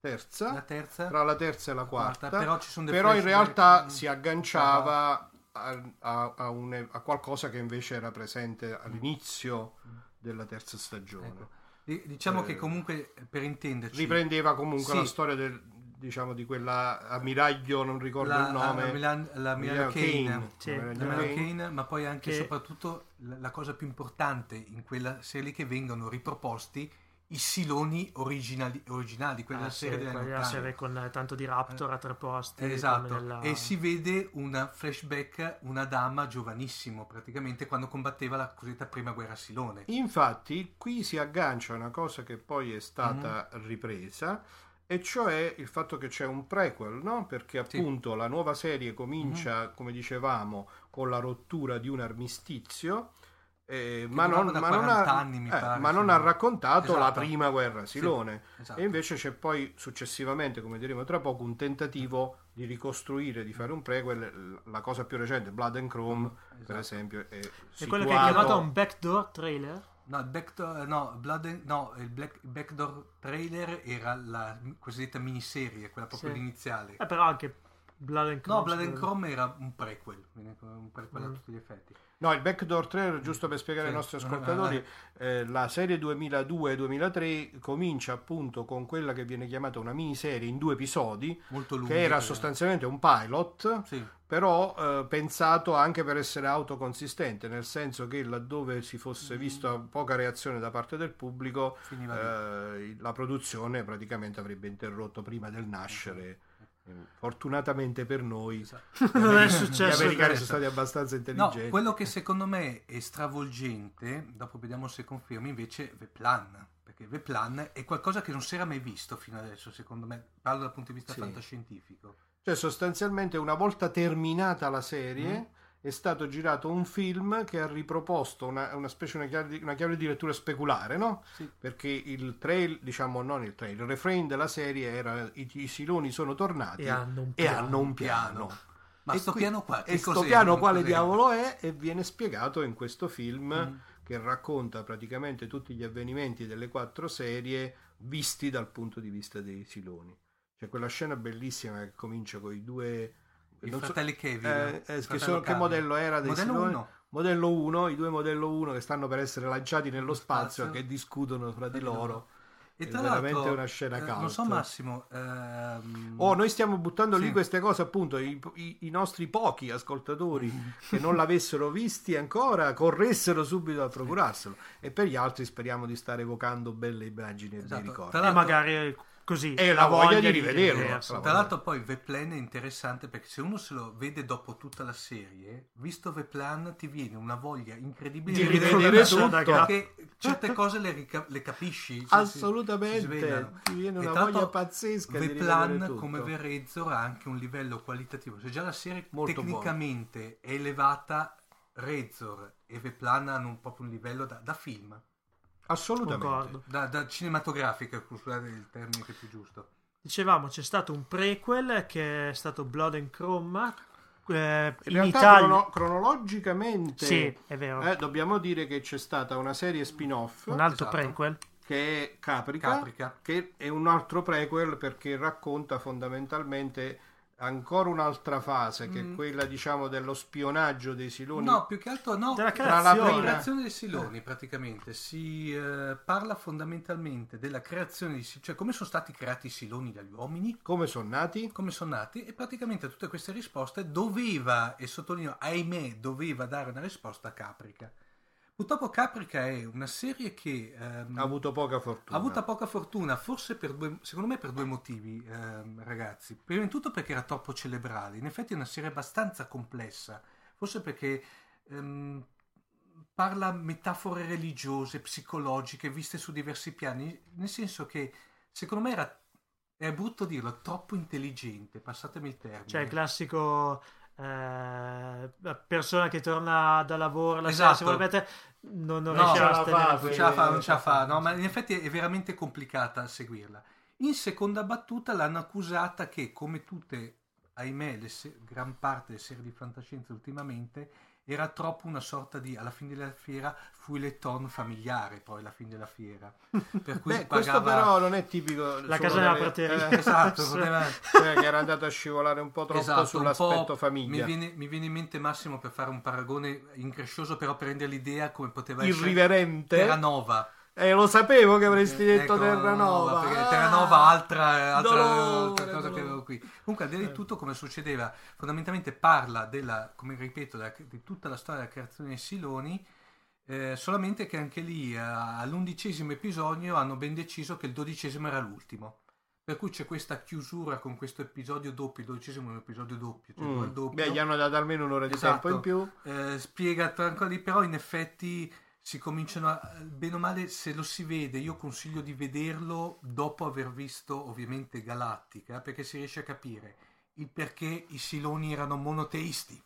terza, La terza? tra la terza e la quarta, quarta, però ci sono dei però in realtà Mm. si agganciava a, a- a un- a qualcosa che invece era presente all'inizio della terza stagione. Ecco. Di- Diciamo Eh, che comunque, per intenderci... riprendeva comunque Sì. la storia del, diciamo di quella ammiraglio non ricordo la, il nome la Milan, la Milano Kane, Sì. La Kane. Kane, ma poi anche e Che- soprattutto la, la cosa più importante in quella serie che vengono riproposti i siloni originali, originali quella Ah, serie sì, della quella serie con eh, tanto di Raptor a tre posti. Esatto, nella- e si vede una flashback, una dama giovanissimo praticamente quando combatteva la cosiddetta prima guerra silone. infatti qui si aggancia una cosa che poi è stata Mhm. ripresa e cioè il fatto che c'è un prequel no? perché Sì. Appunto la nuova serie comincia come dicevamo con la rottura di un armistizio eh, ma, non, ma non 40 ha, anni, eh, pare, ma non sì. ha raccontato la Esatto. prima guerra silone esatto. E invece c'è poi successivamente, come diremo tra poco, un tentativo di ricostruire, di fare un prequel. La cosa più recente, Blood and Chrome, per Esatto. esempio, è, È quello che è situato- chiamato un backdoor trailer. No, il backdoor, no, Blood and- no, il Black- backdoor trailer era la cosiddetta miniserie, quella proprio Sì. l'iniziale. Eh, però anche Blood and Chrome. No, Blood and. Chrome era un prequel, un prequel Mm. a tutti gli effetti. No, il backdoor trailer, giusto per spiegare Sì. ai nostri ascoltatori, eh, la serie 2002-2003 comincia appunto con quella che viene chiamata una miniserie in due episodi, lungo. che era sostanzialmente un pilot, Sì, però eh, pensato anche per essere autoconsistente, nel senso che laddove si fosse vista poca reazione da parte del pubblico, Mm. eh, la produzione praticamente avrebbe interrotto prima del nascere. Fortunatamente per noi, Esatto. non è gli americani sono stati abbastanza No, intelligenti. quello che secondo me è stravolgente, dopo vediamo se confermi, invece è The Plan. Perché The Plan è qualcosa che non si era mai visto fino adesso, secondo me. Parlo dal punto di vista Sì. fantascientifico. Cioè, sostanzialmente, una volta terminata la serie, Mm. È stato girato un film che ha riproposto una, una specie una chiave, di, una chiave di lettura speculare, no? Sì. Perché il trail, diciamo, non il trail, il refrain della serie era i, i siloni sono tornati E hanno un e piano. hanno un piano. Ma E sto qui- piano qua, che E sto cos'era? piano quale Cos'era? diavolo è? E viene spiegato in questo film Mm. che racconta praticamente tutti gli avvenimenti delle quattro serie visti dal punto di vista dei siloni. C'è quella scena bellissima che comincia con i due... I non so- fratelli Kevin. eh, eh, che, sono- che modello era dei Modello siloni? 1. Modello 1, i due modello 1 che stanno per essere lanciati nello Lo spazio, spazio. che discutono fra di loro. E È tra veramente l'altro, una scena eh, cult. non so Massimo, ehm, Oh, noi stiamo buttando lì Sì. queste cose, appunto, i, i- i nostri pochi ascoltatori che non l'avessero visti ancora corressero subito a procurarselo e per gli altri speriamo di stare evocando belle immagini e bei Esatto. ricordi. Tra E l'altro- magari così. E la voglia di rivederlo. rivederselo. Tra l'altro poi The Plan è interessante perché se uno se lo vede dopo tutta la serie, visto The Plan ti viene una voglia incredibile Di rivedere tutto, perché certe cose le, rica- le capisci. si- si- si Assolutamente, svegliano. ti viene una voglia pazzesca di The rivedere Plan tutto. come The Rezzor ha anche un livello qualitativo. Se già la serie Molto tecnicamente è elevata, Rezzor e The Plan hanno un, proprio un livello da, da film, Assolutamente. Da, da cinematografica, scusate il termine che è più giusto. Dicevamo, c'è stato un prequel che è stato Blood and Chrome. eh, In, in, realtà Italia... crono- cronologicamente Sì, è vero. eh, dobbiamo dire che c'è stata una serie spin-off un altro esatto. prequel. che è Caprica, Caprica. che è un altro prequel perché racconta fondamentalmente ancora un'altra fase che è quella diciamo dello spionaggio dei Siloni No, più che altro no. Della Tra la creazione. Dei siloni praticamente si eh, parla fondamentalmente della creazione di cioè come sono stati creati i siloni dagli uomini, come sono nati come sono nati e praticamente tutte queste risposte doveva, e sottolineo ahimè, doveva dare una risposta a Caprica. Purtroppo Caprica è una serie che ehm, ha avuto poca fortuna ha avuto poca fortuna, forse per due, secondo me per due motivi, ehm, ragazzi. Prima di tutto perché era troppo cerebrale. In effetti è una serie abbastanza complessa, forse perché ehm, parla metafore religiose, psicologiche, viste su diversi piani, nel senso che secondo me era, è brutto dirlo, troppo intelligente, passatemi il termine. Cioè il classico eh, persona che torna da lavoro la Esatto. sera mettere non, non No, riesce ce a la fa, non ce la fa, non ce la fa, no, ma in effetti è veramente complicata seguirla. In seconda battuta l'hanno accusata che, come tutte, ahimè, se- gran parte delle serie di fantascienza ultimamente, era troppo una sorta di, alla fine della fiera, fouilleton familiare, poi alla fine della fiera. Per cui Beh, questo pagava... però non è tipico La casa della prateria. eh, Esatto, poteva... cioè che era andato a scivolare un po' troppo Esatto, sull'aspetto po' famiglia Mi viene, mi viene in mente Massimo per fare un paragone increscioso, però per rendere l'idea come poteva essere irriverente Terranova. Eh lo sapevo che avresti detto Ecco, Terranova perché Ah! Terranova altra, altra Dolore, cosa che dolore. avevo qui. Comunque, al di là di tutto, come succedeva, fondamentalmente parla della, come ripeto, della- di tutta la storia della creazione dei Siloni. eh, solamente che anche lì eh, all'undicesimo episodio hanno ben deciso che il dodicesimo era l'ultimo. Per cui c'è questa chiusura con questo episodio doppio. Il dodicesimo è un episodio doppio, cioè Mm. doppio. Beh, gli hanno dato almeno un'ora di Esatto. tempo in più Eh, spiega tranquilli, però in effetti si cominciano a, bene o male se lo si vede, io consiglio di vederlo dopo aver visto ovviamente Galattica, perché si riesce a capire il perché i Siloni erano monoteisti,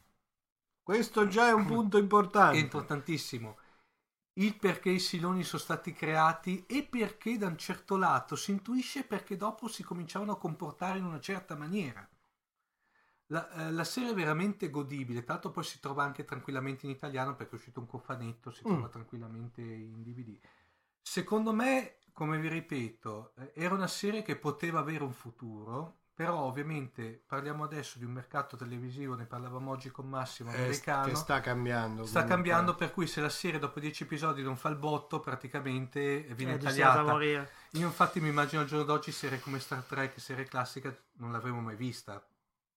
questo già è un punto è importante importantissimo. Il perché i Siloni sono stati creati e perché da un certo lato si intuisce perché dopo si cominciavano a comportare in una certa maniera. La, eh, la serie è veramente godibile, tra l'altro poi si trova anche tranquillamente in italiano perché è uscito un cofanetto, si trova Mm. tranquillamente in DVD. Secondo me, come vi ripeto, eh, era una serie che poteva avere un futuro, però ovviamente parliamo adesso di un mercato televisivo, ne parlavamo oggi con Massimo, Eh, americano. che sta cambiando Sta comunque. cambiando, per cui se la serie dopo 10 episodi non fa il botto, praticamente viene è a tagliata. morire. Io infatti mi immagino al giorno d'oggi serie come Star Trek, serie classica, non l'avremmo mai vista.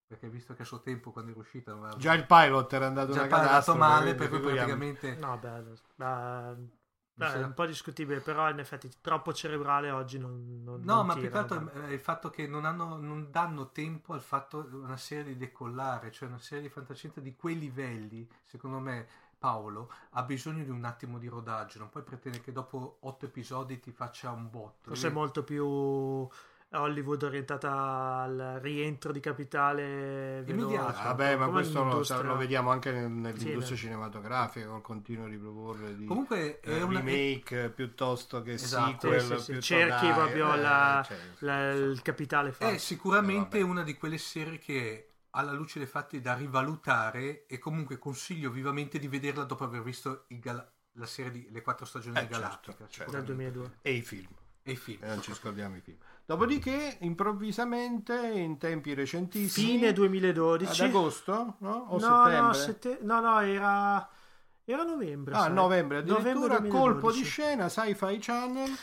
Perché visto che a suo tempo quando era uscita aveva già il pilot era andato già catastrofe male, per cui praticamente... No, beh, ma- Mi beh, è un po' discutibile, però in effetti troppo cerebrale oggi non, non No, non ma più che altro è il fatto che non, hanno, non danno tempo al fatto di una serie di decollare, cioè una serie di fantascienza di quei livelli, secondo me Paolo ha bisogno di un attimo di rodaggio, non puoi pretendere che dopo otto episodi ti faccia un botto. Forse è molto più Hollywood orientata al rientro di capitale Immediato. Vabbè, ma questo lo, lo vediamo anche nel- nell'industria Sì, cinematografica col continuo riproporre di Comunque è eh, una... remake piuttosto che Esatto. sequel. Sì, sì, sì, cerchi dai, proprio eh, la- cioè, La- il capitale È falso. sicuramente Eh, una di quelle serie che alla luce dei fatti da rivalutare e comunque consiglio vivamente di vederla dopo aver visto il Gal- la serie di Le quattro stagioni Eh, di Galattica certo, certo. Dal sicuramente. 2002. E i film. e i film. E non ci scordiamo i film. Dopodiché, improvvisamente, in tempi recentissimi, Fine 2012. ad agosto, no? O no, settembre? no, sette- no, no, era, era novembre. Ah, sai. novembre addirittura, Novembre colpo di 2012. scena, Sci-Fi Channel.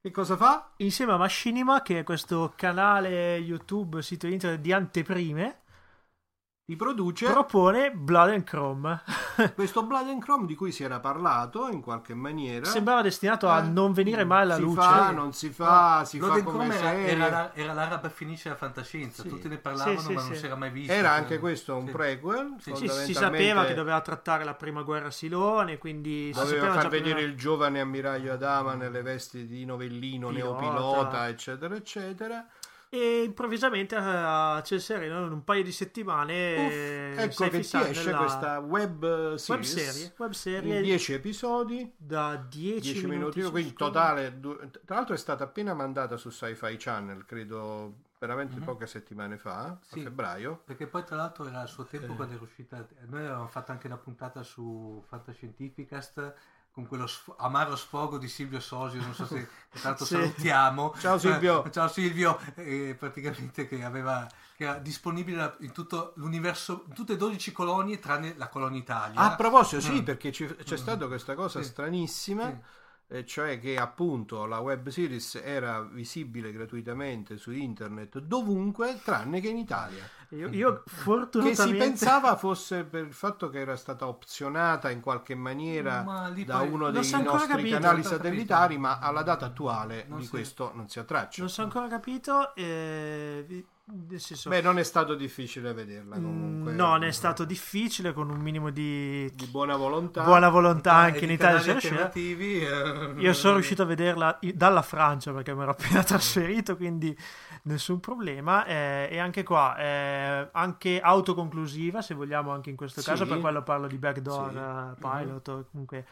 Che cosa fa? Insieme a Machinima, che è questo canale YouTube, sito internet di anteprime, Ti produce propone Blood and Chrome. questo Blood and Chrome di cui si era parlato in qualche maniera. Sembrava destinato a Eh, non venire mai alla si luce. Fa, non si fa, si Blood fa come era, era, la- era l'araba finisce la fantascienza, Sì. tutti ne parlavano Sì, sì, ma non si era mai visto. Era anche questo un sì. prequel. Si sapeva che doveva trattare la prima guerra Silone, quindi si Doveva far già vedere prima- il giovane ammiraglio Adama nelle vesti di novellino, Pilota. neopilota, eccetera, eccetera. E improvvisamente a Celserino in un paio di settimane Uff, eh, ecco che ti esce nella questa web web series serie, web serie in 10 episodi, da 10, 10 minuti, se quindi totale. Tra l'altro è stata appena mandata su Sci-Fi Channel, credo veramente poche settimane fa, Sì. a febbraio. Perché poi tra l'altro era il suo tempo Eh. quando era uscita, noi avevamo fatto anche una puntata su Fantascientificast con quello sf- amaro sfogo di Silvio Sosio, non so se l'altro Sì. salutiamo. Ciao Silvio. Eh, ciao Silvio, eh, praticamente che aveva che era disponibile in tutto l'universo, in tutte e 12 colonie tranne la colonia Italia. A proposito, sì, Mm. perché ci- c'è Mm. stata questa cosa Sì. stranissima, Sì. e cioè che appunto la web series era visibile gratuitamente su internet dovunque tranne che in Italia. Io, io Che fortunatamente... si pensava fosse per il fatto che era stata opzionata in qualche maniera da poi- uno dei nostri capito, canali satellitari, capito. ma alla data attuale Non di si- questo non si ha traccia. Non si è ancora capito, eh, senso... Beh, non è stato difficile vederla mm, comunque. non è stato difficile con un minimo di di buona volontà. buona volontà Ah, anche in Italia. alternativi, eh, Io sono riuscito a vederla dalla Francia perché mi ero appena trasferito, quindi nessun problema. eh, e anche qua, eh, anche autoconclusiva, se vogliamo, anche in questo Sì. caso, per quello parlo di Backdoor Sì. eh, Pilot, o comunque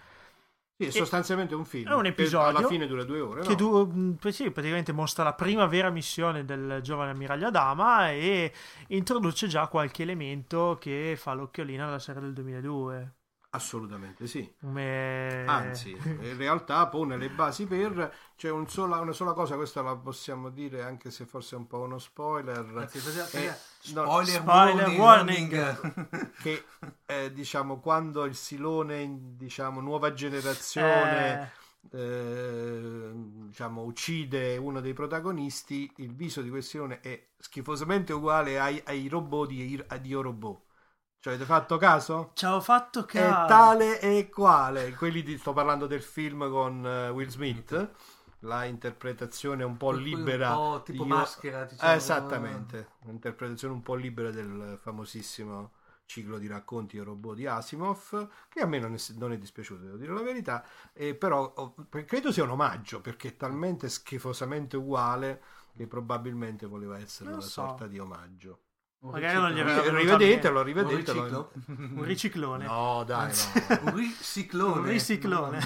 Sì, è sostanzialmente un film. è un episodio alla fine dura due ore. che no? du- poi sì, praticamente mostra la prima vera missione del giovane ammiraglio Adama e introduce già qualche elemento che fa l'occhiolina alla serie del 2002. Assolutamente sì. Come... Anzi, in realtà pone le basi per. C'è un sola- una sola cosa, questa la possiamo dire anche se forse è un po' uno spoiler. Anzi, Eh, no, spoiler, spoiler warning, warning. che eh, diciamo quando il Silone, diciamo, nuova generazione. Eh, eh, diciamo uccide uno dei protagonisti il viso di quel Silone è schifosamente uguale ai, ai robot di, di Robot ci avete fatto caso? ci avevo fatto è caso. tale e quale quelli di, sto parlando del film con eh, Will Smith la interpretazione un po' cui un libera po' tipo di- maschera, diciamo. Eh, esattamente un'interpretazione un po' libera del famosissimo ciclo di racconti Io Robot di Asimov che a me non è, non è dispiaciuto devo dire la verità eh, però oh, credo sia un omaggio perché è talmente schifosamente uguale che probabilmente voleva essere Non una so. sorta di omaggio Magari non gli aveva venuta rivedetelo Un rivedetelo riciclo? un riciclone. no dai no Un riciclone. Un riciclone.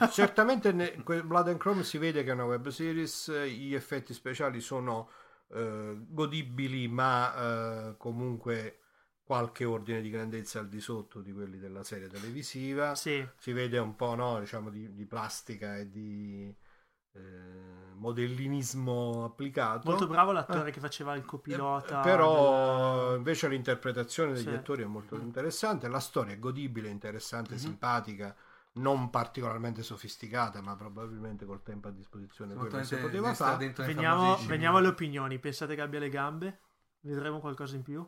Eh, certamente ne- Blood and Chrome si vede che è una web series, eh, gli effetti speciali sono eh, godibili, ma eh, comunque qualche ordine di grandezza al di sotto di quelli della serie televisiva. sì. Si vede un po' no, diciamo, di, di plastica e di eh, modellinismo applicato. Molto bravo l'attore che faceva il copilota. Eh, Però del- invece l'interpretazione degli Sì. attori è molto interessante, la storia è godibile, interessante, Mhm. simpatica, non particolarmente sofisticata, ma probabilmente col tempo a disposizione quello che si poteva fare. Veniamo, veniamo alle opinioni. Pensate che abbia le gambe? Vedremo qualcosa in più?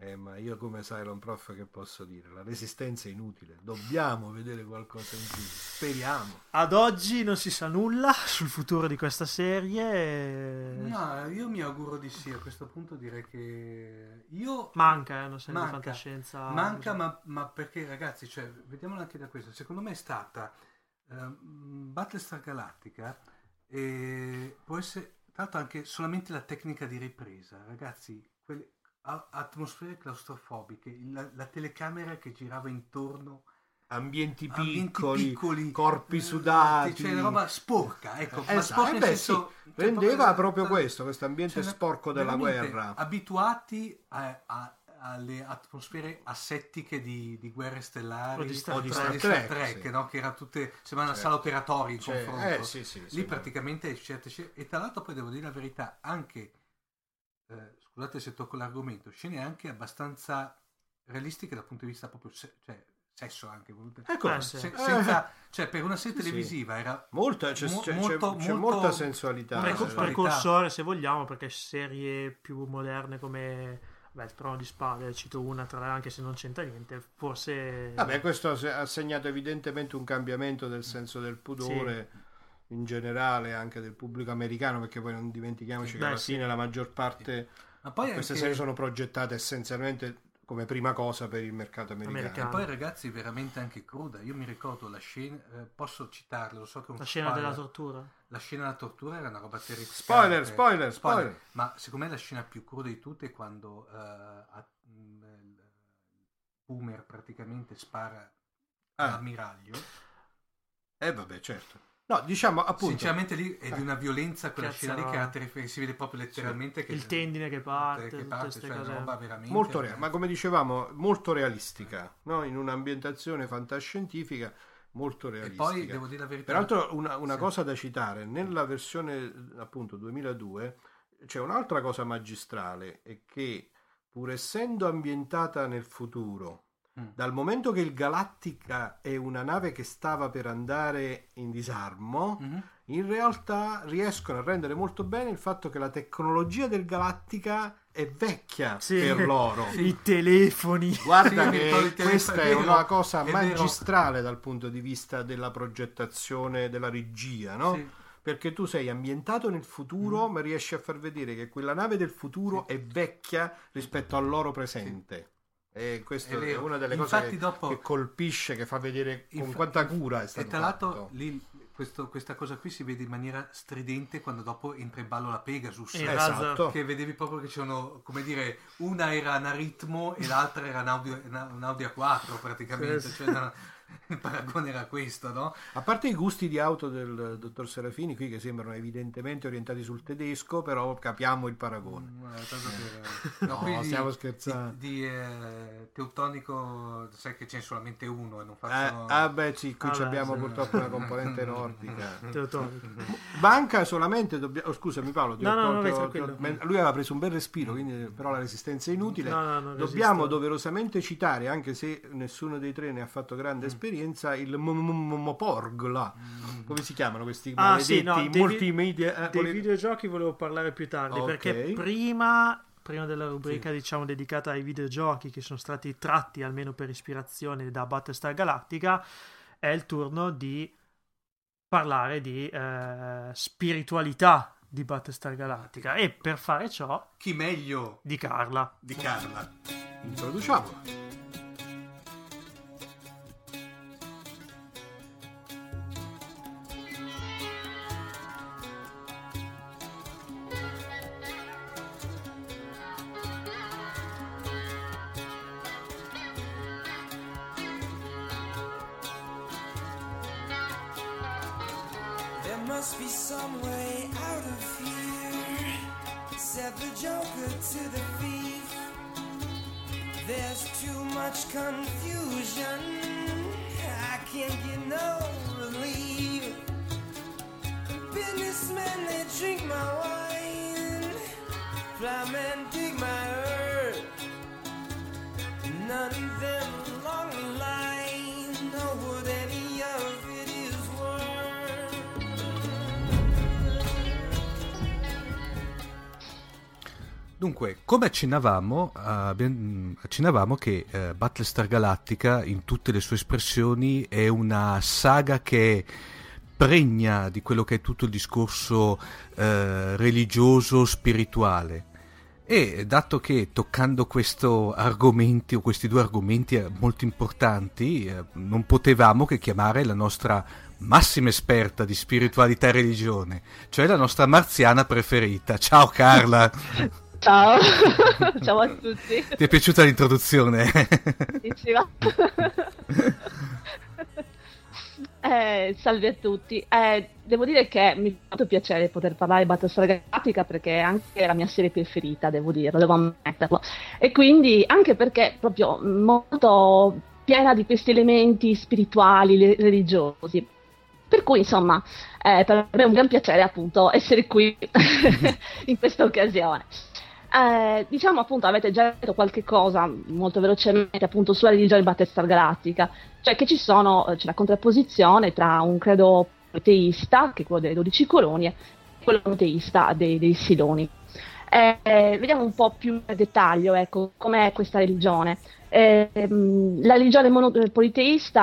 Eh, ma io come Cylon Prof che posso dire? La resistenza è inutile, dobbiamo vedere qualcosa in più, speriamo. Ad oggi non si sa nulla sul futuro di questa serie. No, io mi auguro di sì. A questo punto direi che io Manca, eh, una serie di Manca. fantascienza. Manca, ma, ma perché ragazzi, cioè, vediamola anche da questo. Secondo me è stata ehm, Battlestar Galactica e può essere, tra l'altro, anche solamente la tecnica di ripresa, ragazzi. Quelle a- atmosfere claustrofobiche, la, la telecamera che girava intorno, Ambienti ambienti piccoli, piccoli, corpi eh, sudati. cioè una roba sporca, ecco, ma Esatto, sporca eh beh, senso, sì, cioè, rendeva proprio cioè, questo, questo ambiente cioè, sporco della guerra. Abituati a- a- alle atmosfere assettiche di, di guerre stellari O di Star O di Trek. Star Trek, sì. no? che era tutte sembrava una Certo. sala operatoria in Cioè, confronto. eh, sì, sì, Lì praticamente certe e tra l'altro poi devo dire la verità, anche, eh, scusate se tocco l'argomento, scene anche abbastanza realistiche dal punto di vista proprio, se- cioè, sesso anche, Ecco, Eh, sì. se- eh, senza, cioè per una serie Sì, sì. televisiva era molta, c'è, mo- c'è- molto- c'è molto- molta sensualità. Preco- eh. precursore, se vogliamo, perché serie più moderne come beh, il Trono di Spade, cito una tra le anche se non c'entra niente, forse... Vabbè, questo ha se- ha segnato evidentemente un cambiamento del senso del pudore in generale anche del pubblico americano, perché poi non dimentichiamoci che Beh, alla sì. fine la maggior parte ma poi queste anche- serie sono progettate essenzialmente come prima cosa per il mercato americano. Americano. E poi ragazzi veramente anche cruda, io mi ricordo la scena, eh, posso citarla, lo so che un La scena spoiler. della tortura. La scena della tortura era una roba terrificante. Spoiler, spoiler, spoiler. Ma secondo me la scena più cruda di tutte è quando a- mh, il Boomer praticamente spara Ah. all'ammiraglio Eh vabbè, certo. No, diciamo appunto. Sinceramente lì è di una violenza quella Cazzo, scena lì no. che, ha terrif- si vede proprio letteralmente che Il tendine che parte, che parte, cioè cose. roba veramente Molto reale, ma come dicevamo, molto realistica, no? in un'ambientazione fantascientifica molto E realistica. poi devo dire la verità. Peraltro una, una Sì. cosa da citare, nella versione appunto 2002 c'è un'altra cosa magistrale, è che pur essendo ambientata nel futuro. Dal momento che il Galattica è una nave che stava per andare in disarmo, Mhm. in realtà riescono a rendere molto bene il fatto che la tecnologia del Galattica è vecchia Sì. per loro. I telefoni. Guarda Sì, che telefoni, questa è vero, una cosa è vero. magistrale dal punto di vista della progettazione, della regia, no? Sì. Perché tu sei ambientato nel futuro, Mm. ma riesci a far vedere che quella nave del futuro è vecchia rispetto al loro presente. E questa È una delle Infatti cose che, dopo- che colpisce, che fa vedere con Infa- quanta cura è stato E tra l'altro lì, questo- questa cosa qui si vede in maniera stridente quando dopo entra in ballo la Pegasus. E Esatto. Che vedevi proprio che c'erano, come dire, una era un aritmo e l'altra era un audio, un audio a 4 praticamente. Sì, sì. Cioè, no, il paragone era questo, no? A parte i gusti di auto del dottor Serafini, qui che sembrano evidentemente orientati sul tedesco, però capiamo il paragone. Mm, eh, tanto per- No, di- stiamo scherzando. Di, di, eh, Teutonico, sai che c'è solamente uno e non Eh, faccio... ah beh sì, qui Vabbè, abbiamo sì. purtroppo una componente nordica. Teutonico. Banca solamente dobbiamo... Oh, scusami Paolo, No, no, no, ho- lui aveva preso un bel respiro, quindi però la resistenza è inutile. No, no, Dobbiamo resisto. doverosamente citare, anche se nessuno dei tre ne ha fatto grande Mm. Esperienza, il Moporg là. Come si chiamano questi Ah, sì, no, dei, multimedia? eh, dei videogiochi volevo parlare più tardi Ok. perché prima, prima della rubrica diciamo dedicata ai videogiochi che sono stati tratti almeno per ispirazione da Battlestar Galactica è il turno di parlare di eh, spiritualità di Battlestar Galactica e per fare ciò Chi meglio di Carla di Carla? Introduciamolo. Come accennavamo, eh, abbiam- accennavamo che eh, Battlestar Galactica in tutte le sue espressioni è una saga che pregna di quello che è tutto il discorso eh, religioso, spirituale. E dato che toccando questo argomenti o questi due argomenti eh, molto importanti, eh, non potevamo che chiamare la nostra massima esperta di spiritualità e religione, cioè la nostra marziana preferita. Ciao Carla! Ciao, ciao a tutti. Ti è piaciuta l'introduzione? Bellissima. Eh, salve a tutti. Eh, devo dire che mi fa molto piacere poter parlare di Battlestar Galactica perché è anche la mia serie preferita, devo dirlo, devo ammetterlo. E quindi anche perché è proprio molto piena di questi elementi spirituali, le- religiosi. Per cui, insomma, eh, per me è un gran piacere appunto essere qui in questa occasione. Eh, diciamo appunto, avete già detto qualche cosa molto velocemente appunto sulla religione Battlestar Galattica, cioè che ci sono, eh, c'è la contrapposizione tra un credo teista, che è quello delle 12 colonie, e quello monoteista dei, dei Siloni. Eh, vediamo un po' più nel dettaglio, ecco, com'è questa religione. Eh, la religione mono- eh,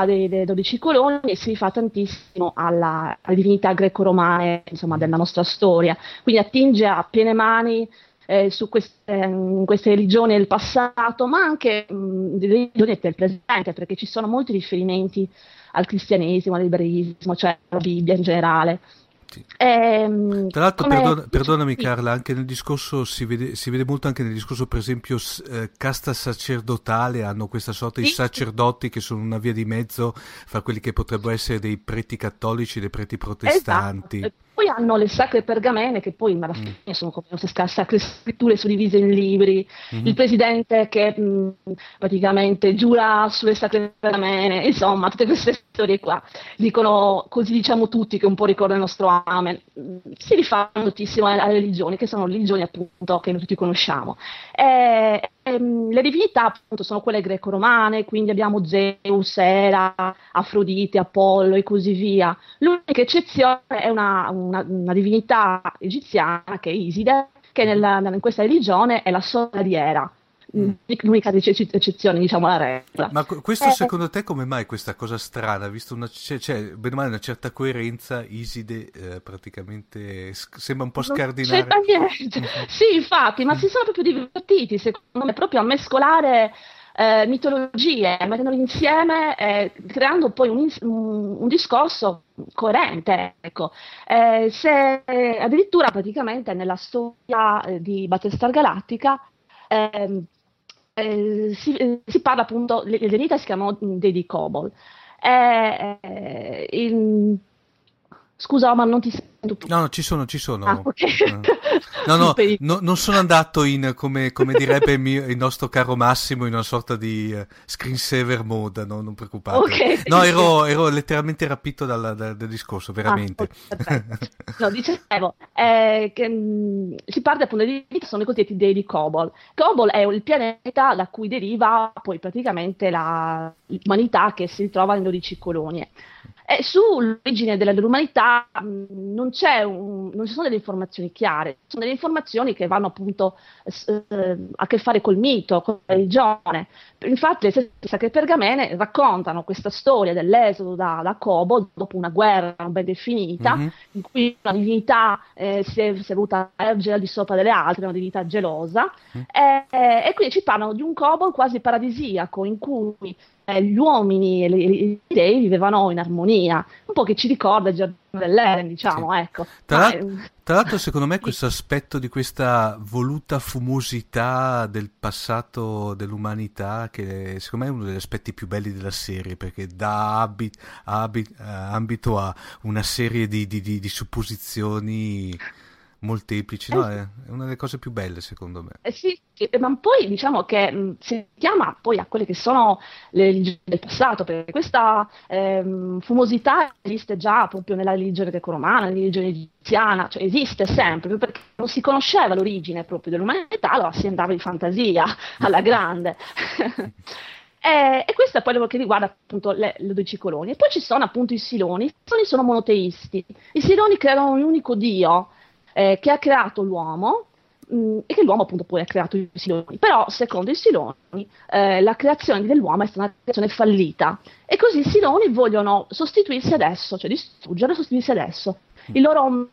dei 12 colonie si rifà tantissimo alla, alle divinità greco-romane, insomma, della nostra storia, quindi attinge a piene mani eh, su queste, ehm, queste religioni del passato, ma anche mh, delle religioni del presente, perché ci sono molti riferimenti al cristianesimo, all'ebraismo, cioè alla Bibbia in generale. Sì. Ehm, Tra l'altro, come- perdona- perdonami. Carla, anche nel discorso si vede, si vede molto anche nel discorso, per esempio, eh, casta sacerdotale, hanno questa sorta di Sì. sacerdoti che sono una via di mezzo fra quelli che potrebbero essere dei preti cattolici e dei preti protestanti. Esatto. Poi hanno le sacre pergamene che poi alla Mm. fine sono come sca- sacre scritture suddivise in libri. Mhm. Il presidente che mh, praticamente giura sulle sacre pergamene, insomma, tutte queste storie qua. Dicono, così diciamo tutti, che un po' ricorda il nostro amen. Mm, Si rifanno moltissimo alle alle religioni, che sono religioni appunto che noi tutti conosciamo. E, ehm, le divinità appunto sono quelle greco-romane, quindi abbiamo Zeus, Era, Afrodite, Apollo e così via. L'unica eccezione è una, una- una divinità egiziana che è Iside, che nella- in questa religione è la sorella di Era. Mm. L'unica ecce- eccezione, diciamo, alla regola. Ma que- questo Eh, secondo te come mai questa cosa strana? Visto una, c'è, c'è, bene male una certa coerenza, Iside eh, praticamente sc- sembra un po' Non scardinare. c'entra niente. Sì, infatti, ma si sono proprio divertiti, secondo me, proprio a mescolare eh, mitologie, mettendole insieme, eh, creando poi un- un discorso coerente. Ecco. Eh, se addirittura praticamente nella storia eh, di Battlestar Galactica ehm, eh, si, eh, si parla appunto, le, si chiamano dei di Kobol. Eh, eh, Scusa, ma non ti sento più. No, no, ci sono, ci sono. Ah, ok. Eh. No, no, no, non sono andato in, come, come direbbe il, mio- il nostro caro Massimo, in una sorta di eh, screensaver mode, no, non preoccupate. Ok. No, ero, ero letteralmente rapito dalla- dal, dal discorso, veramente. Ah, ok, perfetto. No, dicevo eh, che mh, si parte appunto di sono i cosiddetti dei di Kobol. Kobol è il pianeta da cui deriva poi praticamente la- l'umanità che si ritrova nelle 12 colonie. E sull'origine della- dell'umanità mh, non, c'è un- non ci sono delle informazioni chiare, sono delle informazioni che vanno appunto eh, a che fare col mito, con la religione. Infatti le stesse sacre pergamene raccontano questa storia dell'esodo da, da Kobo dopo una guerra non ben definita, Mhm. in cui una divinità eh, si, è, si è voluta ergere al di sopra delle altre, una divinità gelosa, e, e quindi ci parlano di un Kobo quasi paradisiaco in cui eh, gli uomini e le- i dei vivevano in armonia, un po' che ci ricorda il giardino dell'Eden, diciamo, Sì. ecco. Tra, Ma, l'al- eh, tra l'altro, secondo me, questo aspetto di questa voluta fumosità del passato dell'umanità, che secondo me è uno degli aspetti più belli della serie, perché dà abi- abi- eh, ambito a una serie di, di- di- di supposizioni molteplici. No, è, una delle cose più belle, secondo me. Eh sì, ma poi diciamo che si chiama poi a quelle che sono le religioni del passato, perché questa ehm, fumosità esiste già proprio nella religione greco-romana, nella religione egiziana, cioè esiste sempre, perché non si conosceva l'origine proprio dell'umanità, allora si andava di fantasia alla grande. E, e questo è quello che riguarda appunto le, le 12 colonie. E poi ci sono appunto i Siloni. I Siloni sono monoteisti. I Siloni creano un unico dio eh, che ha creato l'uomo mh, e che l'uomo appunto poi ha creato i Siloni. Però secondo i Siloni eh, la creazione dell'uomo è stata una creazione fallita e così i Siloni vogliono sostituirsi adesso, cioè distruggere e sostituirsi adesso. Loro-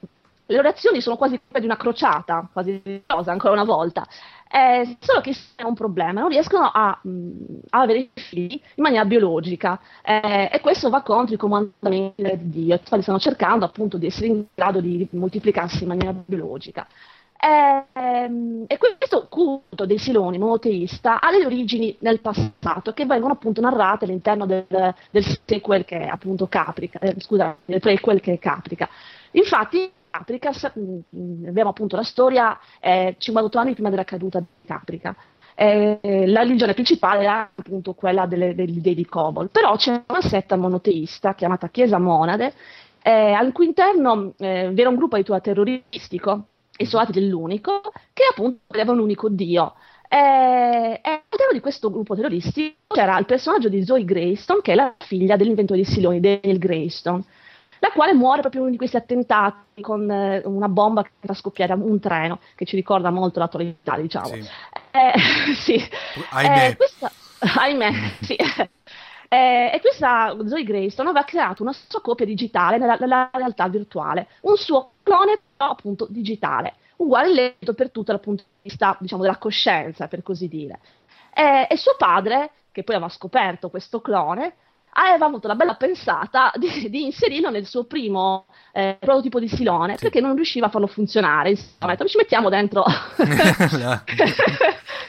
le loro azioni sono quasi quelle di una crociata, quasi cosa, ancora una volta. Eh, solo che è un problema, non riescono a, mh, a avere figli in maniera biologica eh, e questo va contro i comandamenti di Dio, infatti stanno cercando appunto di essere in grado di moltiplicarsi in maniera biologica. Ehm, E, questo culto dei Siloni monoteista ha delle origini nel passato che vengono appunto narrate all'interno del, del sequel che è appunto Caprica, eh, scusa, del prequel che è Caprica. Infatti, Caprica, sa- mh, abbiamo appunto la storia eh, 58 anni prima della caduta di Caprica. Eh, la religione principale era appunto quella delle- degli dei di Kobol, però c'è una setta monoteista chiamata Chiesa Monade, eh, al cui interno eh, era un gruppo addirittura terroristico, i soldati dell'unico, che appunto aveva un unico dio. Eh, E all'interno di questo gruppo terroristico c'era il personaggio di Zoe Greystone, che è la figlia dell'inventore di Siloni, Daniel Greystone, la quale muore proprio in uno di questi attentati con eh, una bomba che fa scoppiare un treno, che ci ricorda molto l'attualità, diciamo. Sì. Eh, sì. Ahimè. Eh, questa, ahimè, sì. Eh, e questa Zoe Greystone aveva creato una sua copia digitale nella, nella realtà virtuale, un suo clone però appunto digitale, uguale letto per tutto dal punto di vista diciamo della coscienza, per così dire. Eh, e suo padre, che poi aveva scoperto questo clone, aveva avuto la bella pensata di, di inserirlo nel suo primo eh, prototipo di silone perché non riusciva a farlo funzionare. Insomma, detto, ci mettiamo dentro.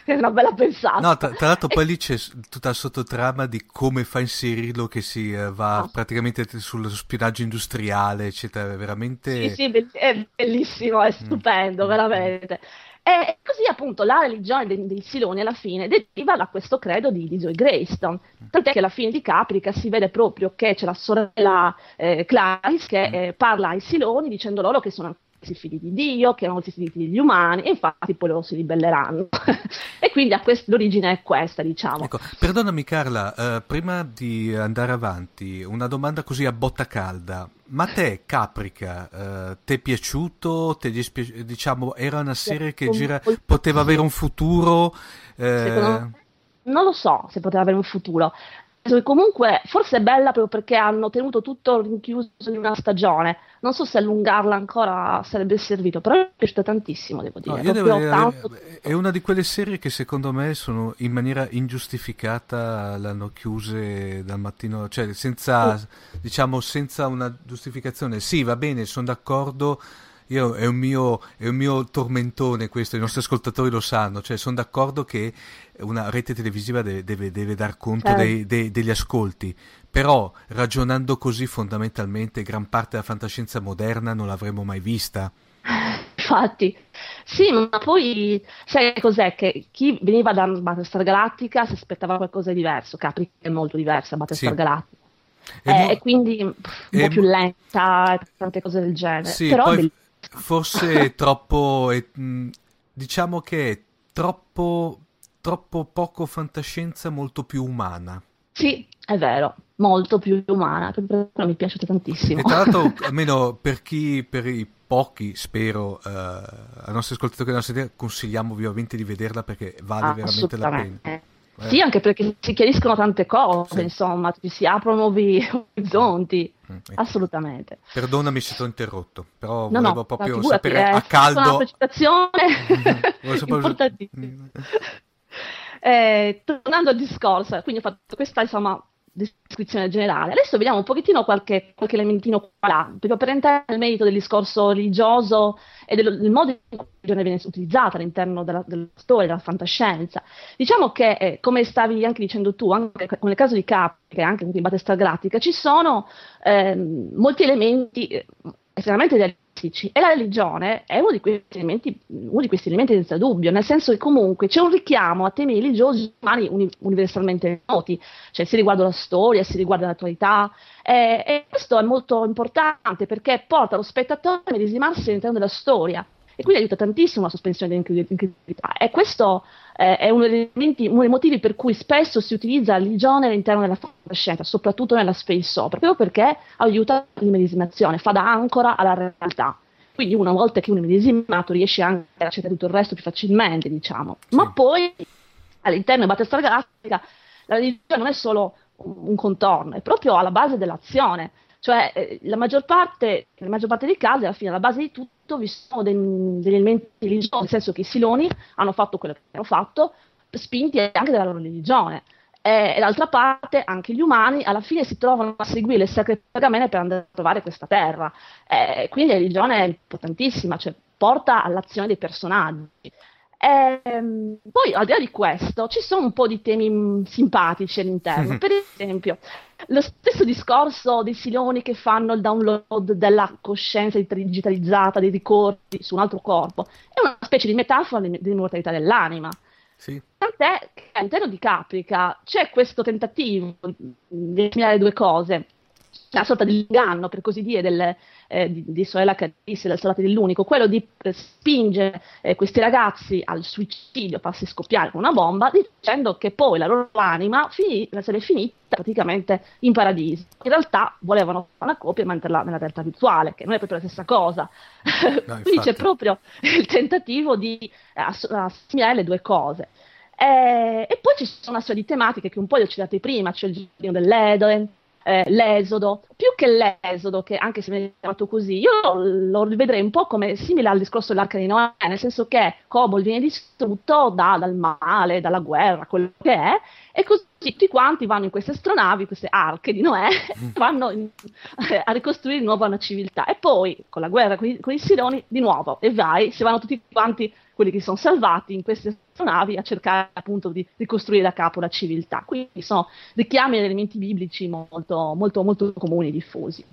è una bella pensata. No, tra, tra l'altro poi lì c'è tutta la sottotrama di come fa a inserirlo che si eh, va Ah. praticamente sullo spionaggio industriale, eccetera, è veramente... Sì, sì, be- è bellissimo, è stupendo, veramente. E così appunto la religione dei, dei Siloni alla fine deriva da questo credo di, di Zoe Greystone, tant'è che alla fine di Caprica si vede proprio che c'è la sorella eh, Clarice che eh, parla ai Siloni dicendo loro che sono i figli di Dio, che erano i figli degli umani, e infatti poi loro si ribelleranno. e quindi quest- l'origine è questa, diciamo. Ecco, perdonami Carla, eh, prima di andare avanti, una domanda così a botta calda. Ma te, Caprica, eh, ti è piaciuto? Ti è dispia- diciamo, era una serie che gira, poteva avere un futuro? eh, Secondo non lo so se poteva avere un futuro. Che Comunque, forse è bella proprio perché hanno tenuto tutto rinchiuso in una stagione. Non so se allungarla ancora sarebbe servito, però mi è piaciuta tantissimo, devo No, dire. io devo dire, tanto- è una di quelle serie che secondo me sono in maniera ingiustificata l'hanno chiuse dal mattino, cioè senza, diciamo, senza una giustificazione. Sì, va bene, sono d'accordo. Io, è, un mio, è un mio tormentone questo, i nostri ascoltatori lo sanno, cioè sono d'accordo che una rete televisiva deve, deve- deve dar conto Certo. dei- dei- degli ascolti, però ragionando così fondamentalmente gran parte della fantascienza moderna non l'avremmo mai vista. Infatti, sì, ma poi sai cos'è? Che chi veniva da Battlestar Galactica si aspettava qualcosa di diverso. Caprica è molto diversa da Battlestar Sì. Galactica. È Eh, mo- e quindi un po' più lenta e tante cose del genere. Sì, Però forse è troppo, mh, diciamo che è troppo, troppo poco fantascienza, molto più umana. sì, è vero, molto più umana, per per quello mi è piaciuta tantissimo. E tra l'altro, almeno per chi, per i pochi, spero, eh, ai nostri ascoltatori che non sentire, consigliamo vivamente di vederla perché vale Ah, veramente la pena. Eh. Sì, anche perché si chiariscono tante cose, Sì. insomma, ci si aprono nuovi orizzonti. Mm, ecco. Assolutamente. Perdonami se ti ho interrotto, però No, volevo no, proprio sapere è a Una caldo. precisazione Volevo sapere- importantissima. Eh, tornando al discorso, quindi ho fatto questa insomma descrizione generale. Adesso vediamo un pochettino qualche, qualche elementino qua, là, proprio per entrare nel merito del discorso religioso e del, del modo in cui la religione viene utilizzata all'interno della, della storia, della fantascienza. Diciamo che, eh, come stavi anche dicendo tu, anche nel caso di Capri, anche in Battlestar Galactica, ci sono ehm, molti elementi eh, estremamente realistici e la religione è uno di questi elementi, uno di questi elementi senza dubbio, nel senso che comunque c'è un richiamo a temi religiosi umani uni- universalmente noti, cioè si riguarda la storia, si riguarda l'attualità, eh, e questo è molto importante perché porta lo spettatore a medesimarsi all'interno della storia e quindi aiuta tantissimo la sospensione dell'incredulità. E questo eh, è uno elementi, uno dei motivi per cui spesso si utilizza la religione all'interno della fantascienza, soprattutto nella space opera, proprio perché aiuta l'immedesimazione, fa da ancora alla realtà. Quindi una volta che uno è medesimato riesce anche a accettare tutto il resto più facilmente, diciamo. Ma poi all'interno di Battlestar Galactica la religione non è solo un contorno, è proprio alla base dell'azione. Cioè, eh, la maggior parte, nella maggior parte dei casi, alla fine, alla base di tutto, vi sono dei- degli elementi religiosi, nel senso che i Siloni hanno fatto quello che hanno fatto, spinti anche dalla loro religione. E, e d'altra parte, anche gli umani alla fine si trovano a seguire le sacre pergamene per andare a trovare questa terra. Eh, quindi la religione è importantissima, cioè porta all'azione dei personaggi. Ehm, poi, al di là di questo, ci sono un po' di temi mh, simpatici all'interno. Per esempio, lo stesso discorso dei siloni che fanno il download della coscienza digitalizzata, dei ricordi su un altro corpo, è una specie di metafora dell'immortalità dell'anima. Sì. Tant'è che all'interno di Caprica c'è questo tentativo di assimilare due cose, una sorta di inganno, per così dire, del, eh, di, di sorella Carisse, del soldato dell'unico, quello di eh, spingere eh, questi ragazzi al suicidio, farsi scoppiare con una bomba, dicendo che poi la loro anima finì- sarebbe finita praticamente in paradiso. In realtà volevano fare una copia e mantenerla nella realtà virtuale, che non è proprio la stessa cosa. Quindi c'è infatti. proprio il tentativo di eh, ass- assimilare le due cose. Eh, e poi ci sono una serie di tematiche che un po' li ho citate prima, c'è il giardino dell'Eden, eh, l'esodo, più che l'esodo, che anche se viene chiamato così, io lo rivedrei un po' come simile al discorso dell'arca di Noè, nel senso che Cobol viene distrutto da- dal male, dalla guerra, quello che è, e così tutti quanti vanno in queste astronavi, queste arche di Noè, vanno in- a ricostruire di nuovo una civiltà. E poi, con la guerra con i, con i Siloni, di nuovo, e vai, si vanno tutti quanti, quelli che sono salvati in queste astronavi, a cercare appunto di ricostruire da capo la civiltà. Quindi sono richiami ad elementi biblici molto, molto, molto comuni e diffusi.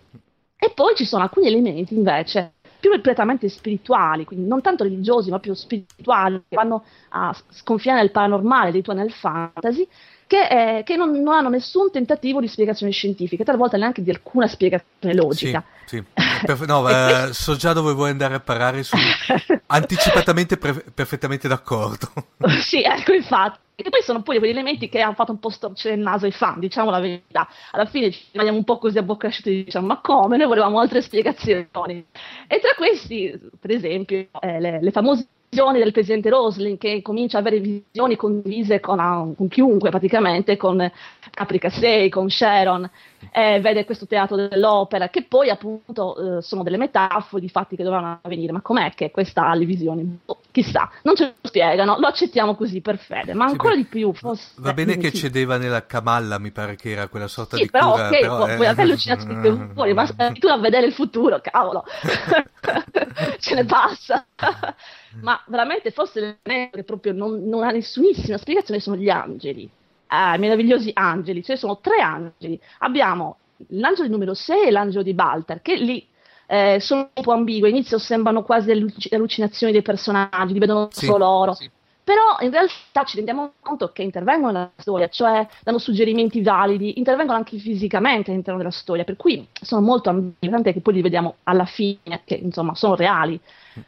E poi ci sono alcuni elementi invece più prettamente spirituali, quindi non tanto religiosi, ma più spirituali, che vanno a sconfinare nel paranormale, addirittura nel fantasy, che, eh, che non, non hanno nessun tentativo di spiegazione scientifica, talvolta neanche di alcuna spiegazione logica. Sì, sì. Perfe- no, eh, so già dove vuoi andare a parare, sono anticipatamente pre- perfettamente d'accordo. sì, ecco, infatti. E poi sono poi quegli elementi che hanno fatto un po' storcere il naso ai fan, diciamo la verità. Alla fine ci rimaniamo un po' così a bocca asciutta e diciamo, ma come? Noi volevamo altre spiegazioni. E tra questi, per esempio, eh, le, le famose visioni del presidente Roslin, che comincia ad avere visioni condivise con, ah, con chiunque praticamente, con Caprica 6, con Sharon, eh, vede questo teatro dell'opera, che poi appunto eh, sono delle metafore di fatti che dovranno avvenire. Ma com'è che questa ha le visioni? Boh, chissà, non ce lo spiegano, lo accettiamo così per fede, ma Sì, ancora beh, di più. Forse, Va bene che sì. cedeva nella Camalla, mi pare che era quella sorta Sì, di però cura. ok, però, puoi eh. puoi avere allucinazioni fuori, ma tu a vedere il futuro, cavolo, ce ne passa. Ma veramente forse l'elemento che proprio non, non ha nessunissima spiegazione sono gli angeli, ah, i meravigliosi angeli, cioè sono tre angeli. Abbiamo l'angelo di numero 6 e l'angelo di Baltar, che lì eh, sono un po' ambigui, all'inizio sembrano quasi alluc- allucinazioni dei personaggi, li vedono Sì, solo loro. sì. Però in realtà ci rendiamo conto che intervengono nella storia, cioè danno suggerimenti validi, intervengono anche fisicamente all'interno della storia, per cui sono molto ambigui, tant'è che poi li vediamo alla fine, che insomma sono reali.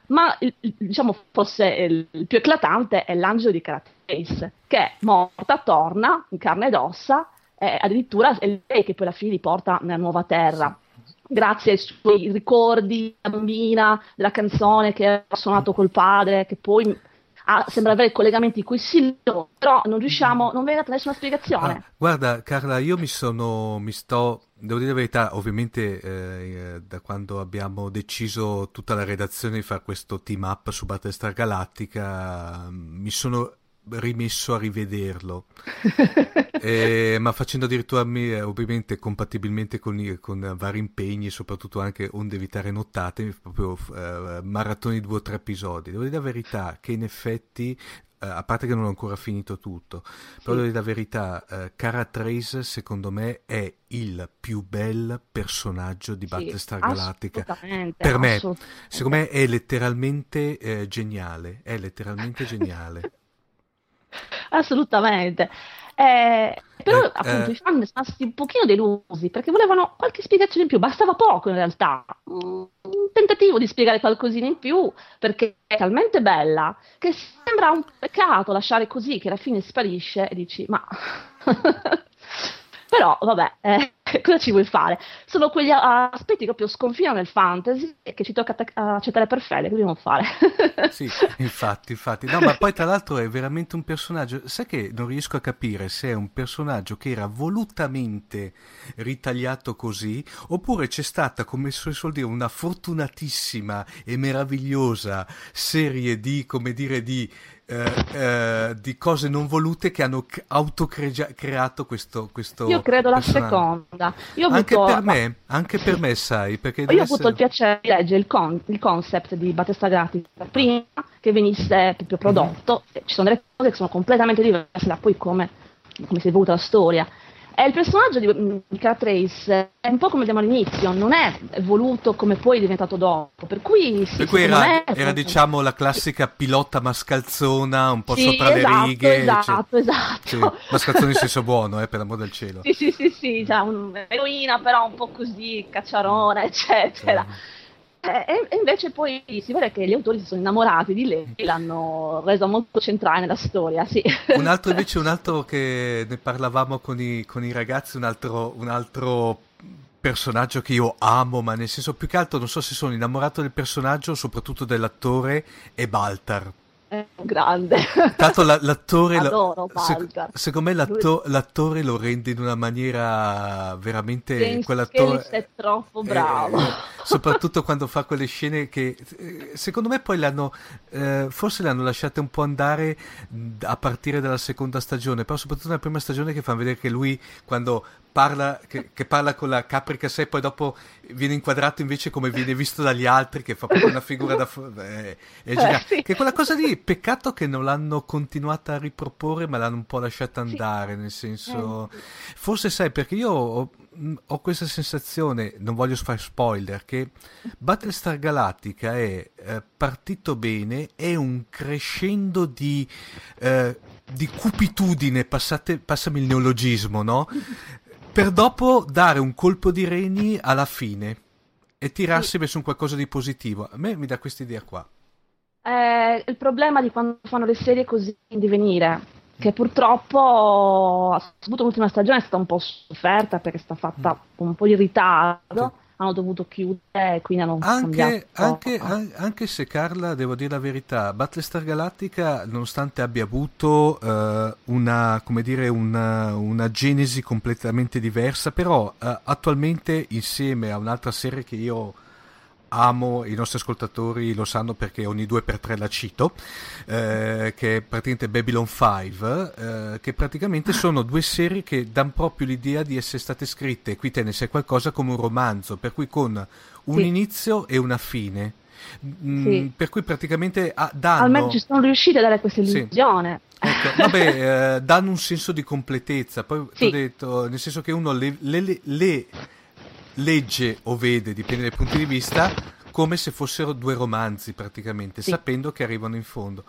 Ma diciamo forse il, più eclatante è l'angelo di Carates, che è morta, torna in carne ed ossa, e addirittura è lei che poi alla fine li porta nella nuova terra. Grazie ai suoi ricordi bambina, della canzone che ha suonato col padre, che poi ha- sembra avere collegamenti con i Sillo, però non riusciamo, non viene data nessuna spiegazione. Ah, guarda, Carla, io mi sono, mi sto, devo dire la verità, ovviamente eh, da quando abbiamo deciso tutta la redazione di fare questo team up su Battlestar Galactica, mi sono rimesso a rivederlo. Eh, ma facendo addirittura me, eh, ovviamente compatibilmente con, con vari impegni, soprattutto anche onde evitare nottate, proprio eh, maratoni di due o tre episodi. Devo dire la verità che in effetti, eh, a parte che non ho ancora finito tutto, però devo dire la verità, eh, Cara Trace secondo me è il più bel personaggio di Sì, Battlestar Galactica. Per me, secondo me è letteralmente eh, geniale, è letteralmente geniale. Assolutamente. Eh, però Eh, appunto eh. i fan sono stati un pochino delusi perché volevano qualche spiegazione in più, bastava poco in realtà. Mm, Un tentativo di spiegare qualcosina in più perché è talmente bella che sembra un peccato lasciare così che alla fine sparisce e dici ma... Però vabbè, eh, cosa ci vuoi fare? Sono quegli aspetti che proprio sconfinano nel fantasy e che ci tocca accettare per fede, che dobbiamo fare? Sì, infatti, infatti. No, ma poi tra l'altro è veramente un personaggio. Sai che non riesco a capire se è un personaggio che era volutamente ritagliato così, oppure c'è stata, come si suol dire, una fortunatissima e meravigliosa serie di, come dire, di, eh, eh, di cose non volute che hanno autocreato questo, questo Io credo la personaggio. seconda. Io Anche avuto- per me, anche per me, sai, perché Io ho avuto il essere- piacere di leggere il, con- il concept di Battlestar Galactica prima che venisse proprio prodotto. Mhm. Ci sono delle cose che sono completamente diverse da poi come, come si è evoluta la storia. E il personaggio di, di Cara Trace è un po' come vediamo all'inizio, non è voluto come poi è diventato dopo. Per cui, sì, Per cui era, me- era, diciamo la classica pilota mascalzona, un po' Sì, sopra esatto, le righe. esatto, cioè- esatto. Sì, mascalzone in senso buono, eh, per l'amor del cielo. Sì, sì, sì, sì, cioè un'eroina però un po' così, cacciarona, eccetera. Eh, E, e invece poi si vede che gli autori si sono innamorati di lei e l'hanno resa molto centrale nella storia, sì. Un altro invece, un altro che ne parlavamo con i, con i ragazzi, un altro, un altro personaggio che io amo, ma nel senso più che altro non so se sono innamorato del personaggio soprattutto dell'attore, è Baltar. Eh, grande. Tanto la- l'attore, Adoro se- Baltar. secondo me l'atto- l'attore lo rende in una maniera veramente James quell'attore è troppo eh, bravo. soprattutto quando fa quelle scene che eh, secondo me poi l'hanno eh, forse le hanno lasciate un po' andare a partire dalla seconda stagione, però soprattutto nella prima stagione che fanno vedere che lui quando parla che, che parla con la caprica sé poi dopo viene inquadrato invece come viene visto dagli altri che fa proprio una figura da eh, è geniale. sì. che quella cosa lì peccato che non l'hanno continuata a riproporre ma l'hanno un po' lasciata Sì. andare nel senso Eh, forse sai perché io ho, ho questa sensazione non voglio fare spoiler che Battlestar Galactica è eh, partito bene è un crescendo di eh, di cupitudine passate, passami il neologismo no? per dopo dare un colpo di reni alla fine e tirarsi verso un qualcosa di positivo. A me mi dà questa idea qua. È il problema di quando fanno le serie così in divenire, che purtroppo, soprattutto l'ultima stagione è stata un po' sofferta perché è stata fatta con un po' di ritardo, hanno dovuto chiudere quindi hanno Anche, anche, an- anche se Carla, devo dire la verità, Battlestar Galactica, nonostante abbia avuto eh, una, come dire, una, una genesi completamente diversa, però eh, attualmente insieme a un'altra serie che io amo, i nostri ascoltatori lo sanno perché ogni due per tre la cito, eh, che è praticamente Babylon 5, eh, che praticamente sono due serie che danno proprio l'idea di essere state scritte, qui te ne sai qualcosa, come un romanzo, per cui con un Sì. inizio e una fine. Mm, Sì. Per cui praticamente ah, danno... Almeno ci sono riusciti a dare questa Sì. illusione. Ecco, vabbè, eh, danno un senso di completezza. Poi ti Sì. ho detto, nel senso che uno le- le- le legge o vede, dipende dai punti di vista, come se fossero due romanzi praticamente, Sì. sapendo che arrivano in fondo.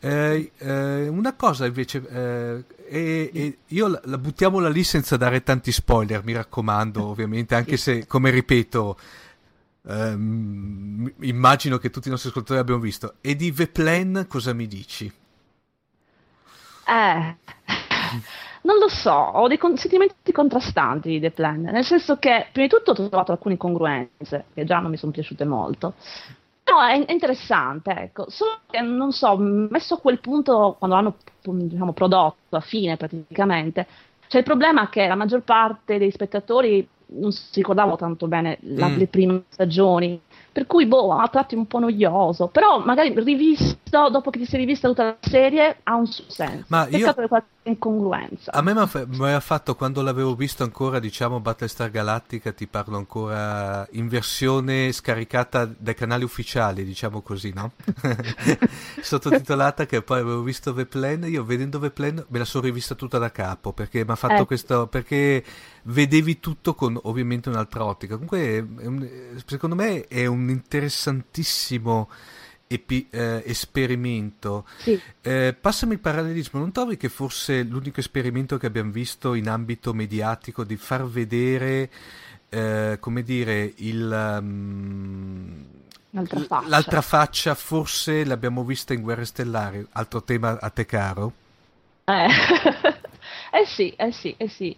Eh, eh, una cosa invece, eh, e- e io la, la buttiamola lì senza dare tanti spoiler, mi raccomando, ovviamente, anche se, come ripeto, ehm, immagino che tutti i nostri ascoltatori abbiano visto. E di The Plan cosa mi dici? Eh, non lo so, ho dei con- sentimenti contrastanti di The Plan, nel senso che prima di tutto ho trovato alcune incongruenze che già non mi sono piaciute molto. Però è, è interessante, ecco, solo che non so, messo a quel punto quando l'hanno diciamo, prodotto a fine praticamente, c'è il problema che la maggior parte dei spettatori non si ricordava tanto bene la- Mm. le prime stagioni, per cui boh, a tratti un po' noioso, però magari rivisto, dopo che ti sei rivista tutta la serie, ha un suo senso. Ma io- Peccato per qualche incongruenza. A me mi ha fa- mi ha fatto quando l'avevo visto ancora, diciamo, Battlestar Galactica, ti parlo ancora in versione scaricata dai canali ufficiali, diciamo così, no? Sottotitolata che poi avevo visto The Plan, io vedendo The Plan me la sono rivista tutta da capo, perché mi ha fatto Eh. questo, perché vedevi tutto con ovviamente un'altra ottica. Comunque, un- secondo me è un interessantissimo epi- eh, esperimento. Sì. Eh, passami il parallelismo, non trovi che forse l'unico esperimento che abbiamo visto in ambito mediatico di far vedere, eh, come dire, il, um, L'altra faccia. l'altra faccia forse l'abbiamo vista in Guerre Stellari, altro tema a te caro? Eh. eh sì, eh sì, eh sì.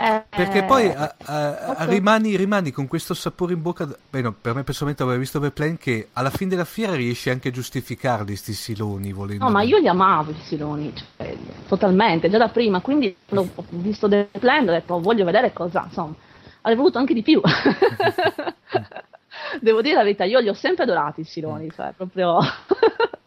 Eh, Perché poi a- a- molto- rimani, rimani con questo sapore in bocca. Beh, no, per me personalmente avevo visto The Plan che alla fine della fiera riesci anche a giustificarli sti siloni volendo. No, ma io li amavo i siloni, cioè, totalmente, già da prima, quindi ho visto The Plan ho detto "Oh, voglio vedere cosa, insomma, avrei voluto anche di più. Devo dire la verità, io li ho sempre adorati i siloni, cioè proprio...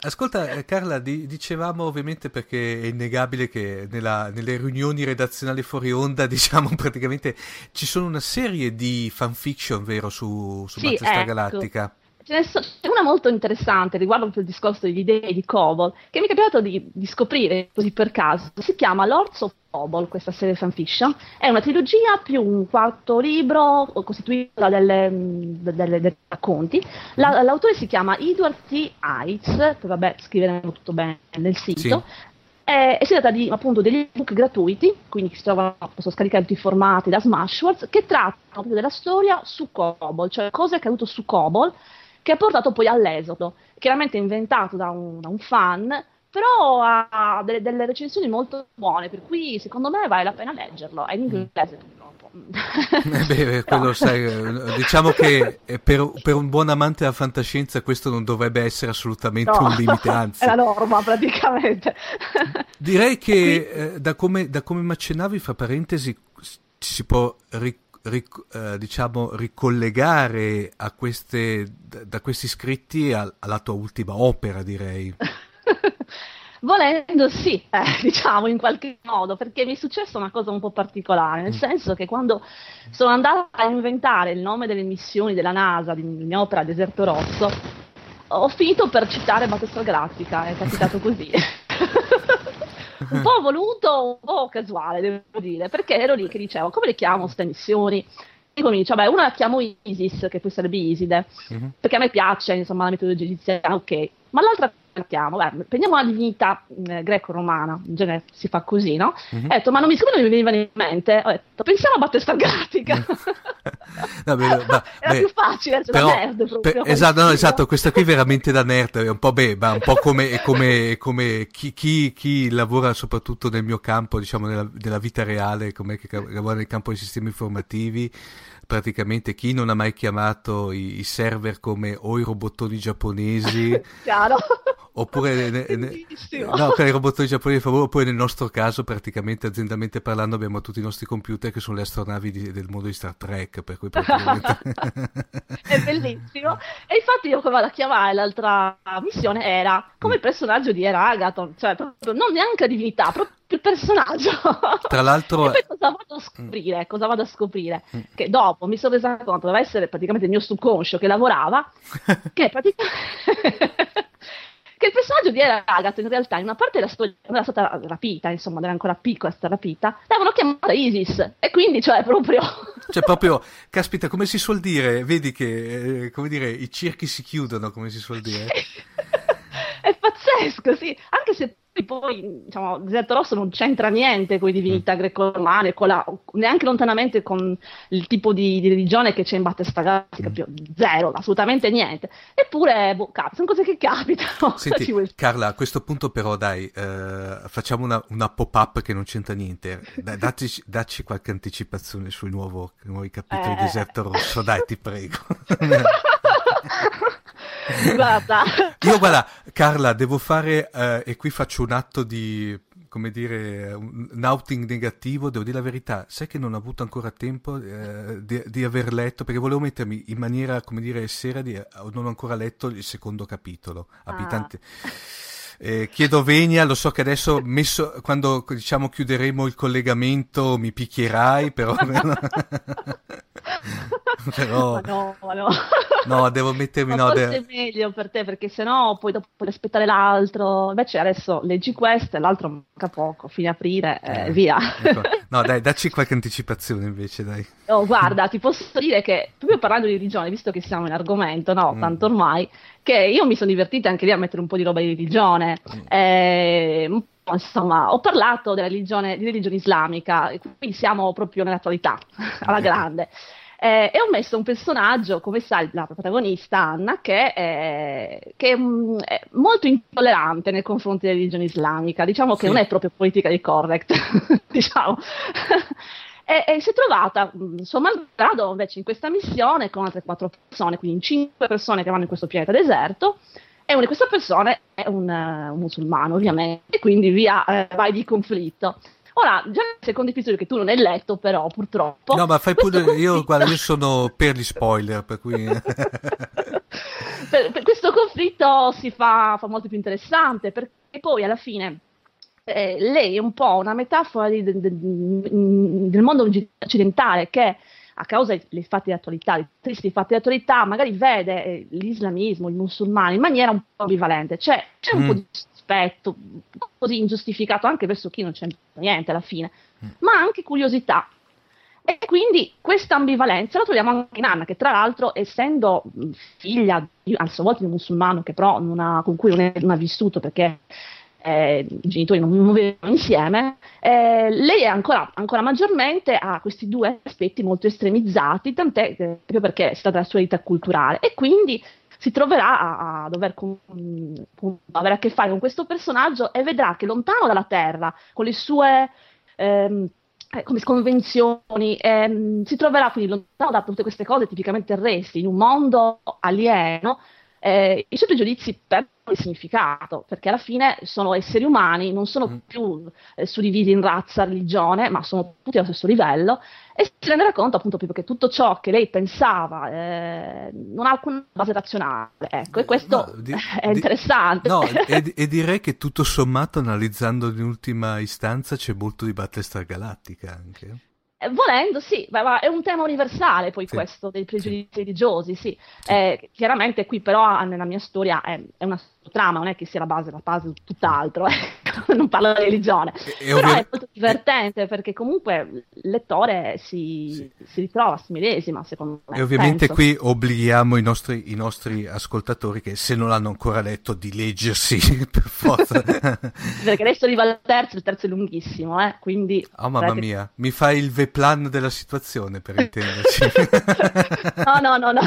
Ascolta, eh, Carla, di- dicevamo ovviamente perché è innegabile che nella- nelle riunioni redazionali fuori onda, diciamo praticamente ci sono una serie di fanfiction, vero, su, su Sì, Battlestar ecco. Galactica. Ce so- c'è una molto interessante riguardo proprio il discorso degli dei di Cobol, che mi è capitato di, di scoprire così per caso. Si chiama Lords of Cobol, questa serie fanfiction. È una trilogia più un quarto libro costituito da delle- dei racconti. La- l'autore si chiama Edward T. Heitz, poi vabbè, scriveremo tutto bene nel sito. Sì. Eh, e si tratta di appunto degli ebook gratuiti, quindi si trovano, posso scaricare tutti i formati da Smashwords, che trattano proprio della storia su Cobol, cioè cosa è accaduto su Cobol, che ha portato poi all'esodo, chiaramente inventato da un, da un fan però ha delle, delle recensioni molto buone, per cui secondo me vale la pena leggerlo. È in inglese purtroppo. Eh beh, quello sai, eh, diciamo che per, per un buon amante della fantascienza questo non dovrebbe essere assolutamente No, un limite, anzi. è la norma praticamente. Direi che eh, da come, da come mi accennavi, fra parentesi, ci si può ri- ri- eh, diciamo ricollegare a queste, da, da questi scritti al- alla tua ultima opera, direi. Volendo sì, eh, diciamo in qualche modo, perché mi è successa una cosa un po' particolare, nel senso che quando sono andata a inventare il nome delle missioni della NASA di mia opera Deserto Rosso, ho finito per citare Battlestar Galactica, è capitato così. Un po' voluto, un po' casuale, devo dire, perché ero lì che dicevo, come le chiamo queste missioni? E comincio, vabbè, una la chiamo Isis, che poi sarebbe Iside, Mhm. perché a me piace, insomma, la metodologia egiziana, ok. Ma l'altra la chiamo, beh, prendiamo una divinità eh, greco-romana, in genere si fa così, no? Mhm. Ho detto, ma non mi, siccome non mi venivano in mente, ho detto, pensiamo a Battlestar Galactica. No, beh, ma- Era beh, più facile, cioè, però- nerd proprio. per- esatto, no, esatto, questa qui è veramente da nerd, è un po', beh, un po' come, come, come chi, chi- chi lavora soprattutto nel mio campo, diciamo nella, nella vita reale, come che lavora nel campo dei sistemi informativi, praticamente chi non ha mai chiamato i, i server come o i robottoni giapponesi. oppure ne- no, con i robottoni giapponesi, per favore, oppure nel nostro caso, praticamente aziendalmente parlando, abbiamo tutti i nostri computer che sono le astronavi di- del mondo di Star Trek, per cui praticamente... è bellissimo. E infatti io come vado a chiamare l'altra missione era come il personaggio di Era Agaton, cioè proprio non neanche divinità, proprio il personaggio. Tra l'altro- E poi cosa vado a scoprire? Cosa vado a scoprire? Che dopo mi sono resa conto, doveva essere praticamente il mio subconscio che lavorava, che praticamente... che il personaggio di Era Agaton in realtà in una parte della storia non era stata rapita, insomma, era ancora piccola, è stata rapita, l'avevano chiamata Isis, e quindi cioè proprio... Cioè, proprio, caspita, come si suol dire, vedi che, eh, come dire, i circhi si chiudono, come si suol dire. pazzesco, sì, anche se poi, diciamo, Deserto Rosso non c'entra niente con le divinità greco-romane, con la- neanche lontanamente con il tipo di, di religione che c'è in Battlestar Galactica, proprio zero, assolutamente niente. Eppure, boh, cap- sono cose che capitano. Senti, Carla, a questo punto però dai, eh, facciamo una, una pop-up che non c'entra niente. Dai, dacci, dacci qualche anticipazione sui nuovo- nuovi capitoli di Eh. Deserto Rosso, dai, ti prego. Guarda, Io guarda, Carla, devo fare, eh, e qui faccio un atto di, come dire, un outing negativo, devo dire la verità, sai che non ho avuto ancora tempo eh, di, di aver letto, perché volevo mettermi in maniera, come dire, seria, di, non ho ancora letto il secondo capitolo. Abitante. Eh, chiedo venia, lo so che adesso messo, quando diciamo chiuderemo il collegamento mi picchierai, però... però ma no, ma no. no, devo mettermi... Ma No, forse de- è meglio per te perché sennò poi dopo puoi aspettare l'altro. Invece adesso leggi questo e l'altro manca poco, fine aprile e Eh, via. ecco. No, dai, dacci qualche anticipazione invece, dai. Oh, guarda, ti posso dire che proprio parlando di religione, visto che siamo in argomento, no, Mm. tanto ormai, che io mi sono divertita anche lì a mettere un po' di roba di religione. Eh, un po', insomma, ho parlato della religione, di religione islamica, quindi siamo proprio nell'attualità, alla grande. Eh, e ho messo un personaggio, come sai, la protagonista Anna, che, è, che, mm, è molto intollerante nei confronti della religione islamica. Diciamo che Sì. non è proprio politically correct, diciamo. E, e si è trovata, mh, suo malgrado, invece in questa missione con altre quattro persone, quindi in cinque persone che vanno in questo pianeta deserto, e una di queste persone è un, eh, un musulmano, ovviamente, e quindi via eh, vai di conflitto. Ora, già nel secondo episodio che tu non hai letto, però, purtroppo. No, ma fai pure. Io, conflitto- guarda, io sono per gli spoiler, per cui. per, per questo conflitto si fa, fa molto più interessante perché poi alla fine eh, lei è un po' una metafora di- de- de- del mondo occidentale che a causa dei fatti di attualità, dei tristi fatti di attualità, magari vede eh, l'islamismo, i musulmani in maniera un po' ambivalente. C'è, c'è un Mm. po' di rispetto, così ingiustificato anche verso chi non c'è niente alla fine, ma anche curiosità. E quindi questa ambivalenza la troviamo anche in Anna, che tra l'altro, essendo mh, figlia di, a sua volta di un musulmano che però non ha- con cui non, è- non ha vissuto perché eh, i genitori non, vivevano insieme, eh, lei è ancora, ancora maggiormente ha questi due aspetti molto estremizzati, tant'è che proprio perché è stata la sua vita culturale. E quindi si troverà a, a dover con- con- avere a che fare con questo personaggio e vedrà che lontano dalla Terra, con le sue ehm, eh, convenzioni, ehm, si troverà quindi lontano da tutte queste cose tipicamente terrestri, in un mondo alieno, eh, i suoi pregiudizi perdono il significato, perché alla fine sono esseri umani, non sono Mm. più eh, suddivisi in razza, religione, ma sono tutti allo stesso livello, e si renderà conto appunto proprio che tutto ciò che lei pensava eh, non ha alcuna base razionale, ecco, e questo No, di- è di- interessante. No, e, e direi che tutto sommato, analizzando in ultima istanza, c'è molto di Battlestar Galactica anche. Eh, Volendo, sì, ma, ma è un tema universale poi Sì. questo dei pregiudizi religiosi, sì. Eh, chiaramente qui però nella mia storia è, è una trama, non è che sia la base, la base di tutt'altro, ecco, non parlo di religione. E- però ovvia- è molto divertente perché comunque il lettore si, si ritrova, si medesima, secondo me. E ovviamente penso. qui obblighiamo i nostri, i nostri ascoltatori che se non l'hanno ancora letto di leggersi per forza. Perché adesso arriva il terzo, il terzo è lunghissimo, eh, quindi... Oh mamma mia, mi fai il V-plan della situazione per intenderci. No, no, no, no,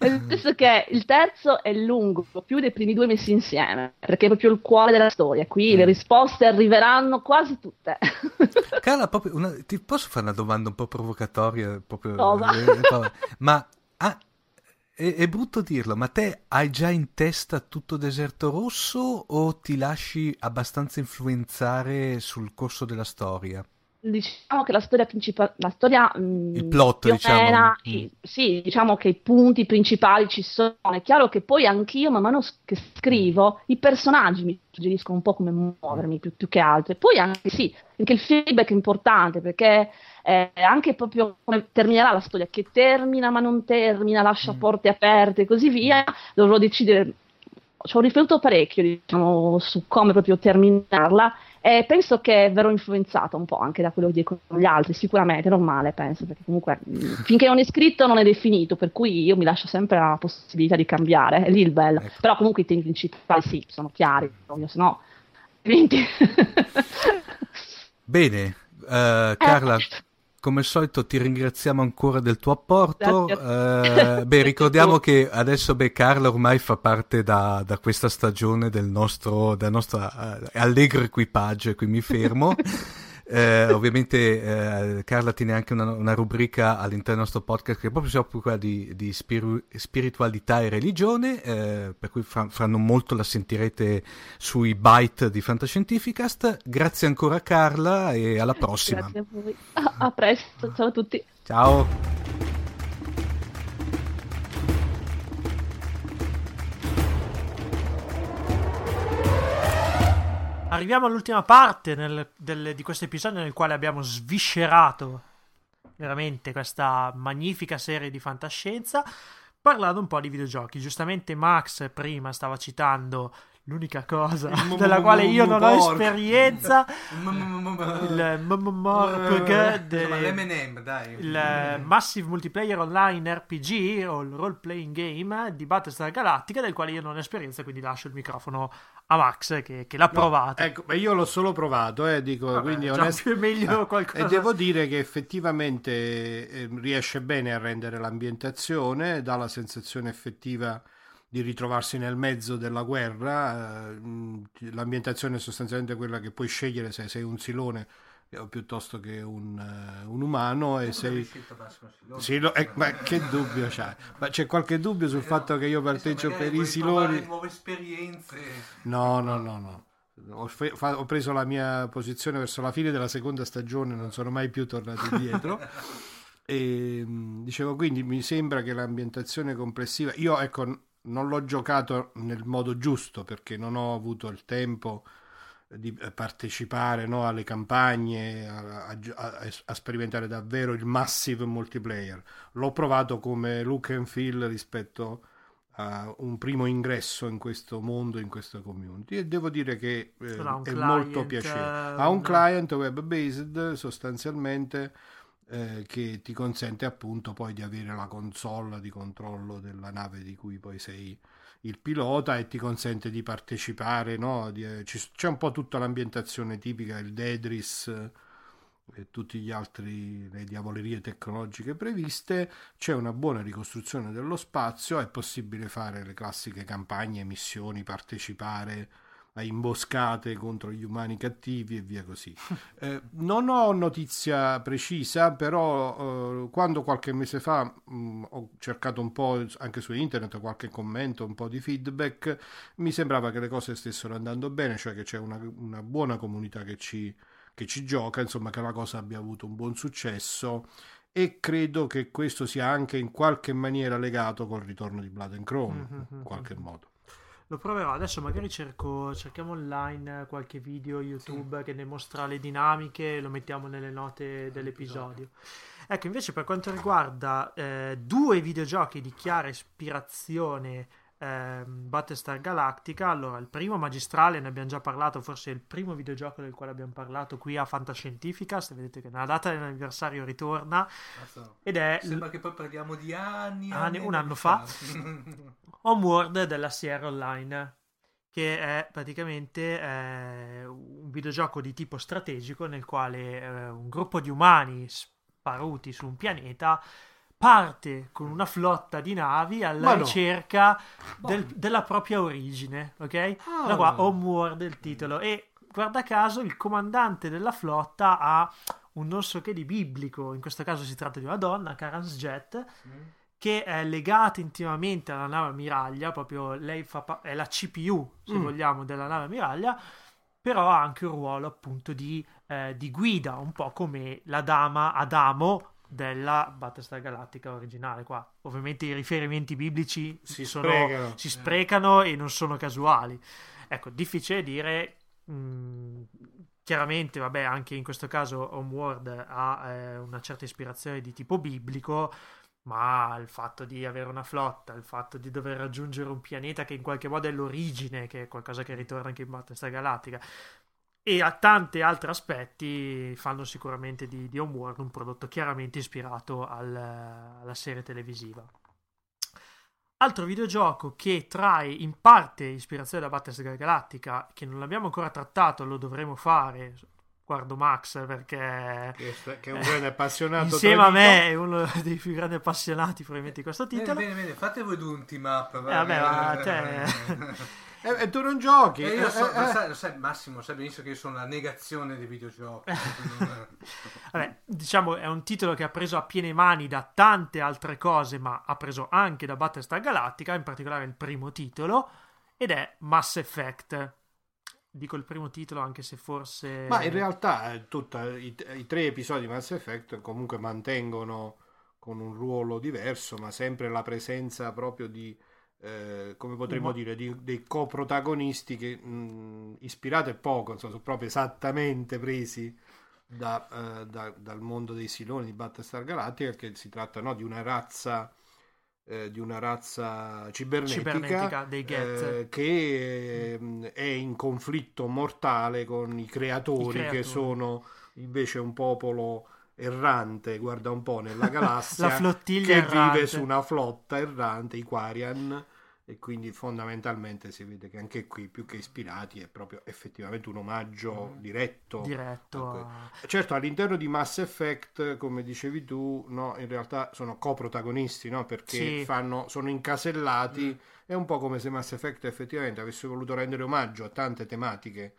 nel senso che il terzo è lungo, più dei primi due messi insieme, perché è proprio il cuore della storia. Qui Mm. le risposte arriveranno quasi tutte. Carla, una- ti posso fare una domanda un po' provocatoria? Proprio, Prova. eh, ma ah, è, è brutto dirlo, ma te hai già in testa tutto Deserto Rosso o ti lasci abbastanza influenzare sul corso della storia? Diciamo che la storia principale, la storia mm, Il plot, più o diciamo. meno, Mm. i- sì, diciamo che i punti principali ci sono. È chiaro che poi anch'io, man mano che scrivo, i personaggi mi suggeriscono un po' come muovermi più, più che altro. E poi anche sì, anche il feedback è importante perché eh, anche proprio come terminerà la storia, che termina ma non termina, lascia Mm. porte aperte e così via, dovrò decidere. Ci ho riflettuto parecchio, diciamo, su come proprio terminarla e penso che verrò influenzata un po' anche da quello che dicono gli altri, sicuramente, è normale, penso, perché comunque mh, finché non è scritto non è definito, per cui io mi lascio sempre la possibilità di cambiare, è lì il bello. Ecco. Però comunque i temi principali sì, sono chiari, ovvio, se no... Bene, eh, Carla, come al solito ti ringraziamo ancora del tuo apporto. Eh, beh, ricordiamo che adesso beh, Carla ormai fa parte da, da questa stagione del nostro, del nostro eh, allegro equipaggio, e qui mi fermo. Eh, ovviamente eh, Carla tiene anche una, una rubrica all'interno del nostro podcast che proprio si occupa di, di spiru- spiritualità e religione, eh, per cui fra, fra non molto la sentirete sui byte di Fantascientificast. Grazie ancora Carla e alla prossima. Grazie a voi. A, a presto, ciao a tutti. Ciao. Arriviamo all'ultima parte nel- del- di questo episodio nel quale abbiamo sviscerato veramente questa magnifica serie di fantascienza parlando un po' di videogiochi. Giustamente Max prima stava citando l'unica cosa della quale io non ho esperienza, il MMORPG, il eh, Massive Multiplayer Online RPG o il Role Playing Game di Battlestar Galactica del quale io non ho esperienza, quindi lascio il microfono a Max che, l'ha provato. Ecco, ma io l'ho solo provato, eh, dico, Vabbè, quindi onest- meglio Ah, qualcosa. E devo dire che effettivamente eh, riesce bene a rendere l'ambientazione, dà la sensazione effettiva di ritrovarsi nel mezzo della guerra. eh, l'ambientazione è sostanzialmente quella che puoi scegliere se sei un silone eh, piuttosto che un, eh, un umano e sei... Sì, lo- eh, ma che dubbio c'hai? Ma c'è qualche dubbio sul fatto che io parteggio per i siloni? nuove esperienze. No, no, no, no. Ho, fe- ho preso la mia posizione verso la fine della seconda stagione, non sono mai più tornato indietro. E mh, dicevo quindi mi sembra che l'ambientazione complessiva. Io ecco, non l'ho giocato nel modo giusto perché non ho avuto il tempo di eh, partecipare no, alle campagne, a, a- a- sperimentare davvero il massive multiplayer. L'ho provato come look and feel rispetto a un primo ingresso in questo mondo, in questa community e devo dire che eh, è client, molto piacevole. Ha un eh, client web based sostanzialmente eh, che ti consente appunto poi di avere la console di controllo della nave di cui poi sei il pilota e ti consente di partecipare, no? Di- eh, c'è un po' tutta l'ambientazione tipica, il Dedris e tutti gli altri le diavolerie tecnologiche previste, c'è una buona ricostruzione dello spazio, è possibile fare le classiche campagne, missioni, partecipare a imboscate contro gli umani cattivi e via così. Eh, non ho notizia precisa, però eh, quando qualche mese fa mh, ho cercato un po' anche su internet qualche commento, un po' di feedback, mi sembrava che le cose stessero andando bene, cioè che c'è una, una buona comunità che ci, che ci gioca, insomma che la cosa abbia avuto un buon successo e credo che questo sia anche in qualche maniera legato col ritorno di Blood and Chrome, Mhm, in qualche modo. Lo proverò. Adesso magari cerco, cerchiamo online qualche video YouTube che ne mostra le dinamiche e lo mettiamo nelle note dell'episodio. Ecco, invece per quanto riguarda eh, due videogiochi di chiara ispirazione ehm, Battlestar Galactica, allora il primo magistrale, ne abbiamo già parlato, forse è il primo videogioco del quale abbiamo parlato qui a Fantascientificast, vedete che nella data dell'anniversario ritorna. Ed è Sembra che poi parliamo di anni, Anni- anni un anno fa. Homeworld della Sierra Online, che è praticamente eh, un videogioco di tipo strategico nel quale eh, un gruppo di umani sparuti su un pianeta parte con una flotta di navi alla no. ricerca del- della propria origine, ok? Ah. Da qua Homeworld il titolo e guarda caso il comandante della flotta ha un non so che di biblico, in questo caso si tratta di una donna, Karan's Jet, che è legata intimamente alla nave ammiraglia, proprio lei fa è la CPU, se Mm. vogliamo, della nave ammiraglia, però ha anche un ruolo appunto di, eh, di guida, un po' come la dama Adamo della Battlestar Galactica originale qua. Ovviamente i riferimenti biblici Si sono- sprecano. si sprecano e non sono casuali. Ecco, difficile dire. mh, chiaramente, vabbè, anche in questo caso Homeworld ha eh, una certa ispirazione di tipo biblico, ma il fatto di avere una flotta, il fatto di dover raggiungere un pianeta che in qualche modo è l'origine, che è qualcosa che ritorna anche in Battlestar Galactica, e a tanti altri aspetti fanno sicuramente di, di Homeworld un prodotto chiaramente ispirato al- alla serie televisiva. Altro videogioco che trae in parte ispirazione da Battlestar Galactica, che non l'abbiamo ancora trattato, lo dovremo fare. Guardo Max perché Che, è- un grande appassionato. insieme a me è uno dei più grandi appassionati probabilmente di questo Bene, titolo. bene, bene, fate voi due un team up. Eh, vabbè, ma te- E, e tu non giochi. E io so, Eh, lo eh. sai, lo sai, Massimo, sai benissimo che io sono la negazione dei videogiochi. Vabbè, diciamo è un titolo che ha preso a piene mani da tante altre cose, ma ha preso anche da Battlestar Galactica, in particolare il primo titolo, ed è Mass Effect. Dico il primo titolo anche se forse... Ma in realtà eh, tutta- i, i tre episodi di Mass Effect comunque mantengono con un ruolo diverso, ma sempre la presenza proprio di, eh, come potremmo dire, di- dei coprotagonisti che mh, ispirati è poco, insomma, sono proprio esattamente presi da, eh, da- dal mondo dei siloni di Battlestar Galactica, che si tratta no, di una razza eh, di una razza cibernetica, Cibernetica, dei eh, che ehm, è in conflitto mortale con i creatori, I creatori. che sono invece un popolo errante, guarda un po' nella galassia, La flottiglia che errante. vive su una flotta errante, i Quarian, e quindi fondamentalmente si vede che anche qui più che ispirati è proprio effettivamente un omaggio diretto. diretto Ok. a... Certo, all'interno di Mass Effect, come dicevi tu, no, in realtà sono coprotagonisti, no? Perché Sì. fanno, sono incasellati. È un po' come se Mass Effect effettivamente avesse voluto rendere omaggio a tante tematiche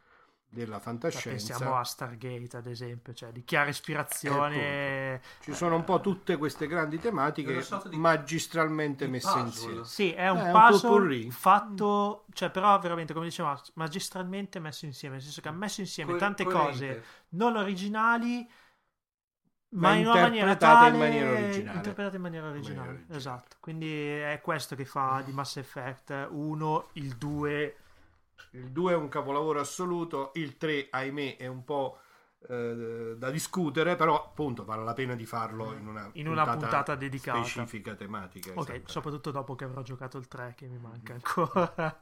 della Cioè, fantascienza. pensiamo a Stargate, ad esempio, cioè di chiara ispirazione. Ci sono un po' tutte queste grandi tematiche di- magistralmente di messe puzzle. insieme. Sì, è un Eh, un puzzle potpourri. fatto, cioè però veramente, come diceva, magistralmente messo insieme, nel senso che ha messo insieme Co- tante coerente. cose non originali, Ma ma, in una maniera interpretate in tale, maniera originale. interpretate in maniera maniera originale. originale. Esatto, quindi è questo che fa di Mass Effect 1, il 2, Il 2 è un capolavoro assoluto, il 3, ahimè, è un po' eh, da discutere, però appunto vale la pena di farlo in una, In una puntata dedicata. specifica tematica. ok, esattamente. soprattutto dopo che avrò giocato il 3 che mi manca ancora.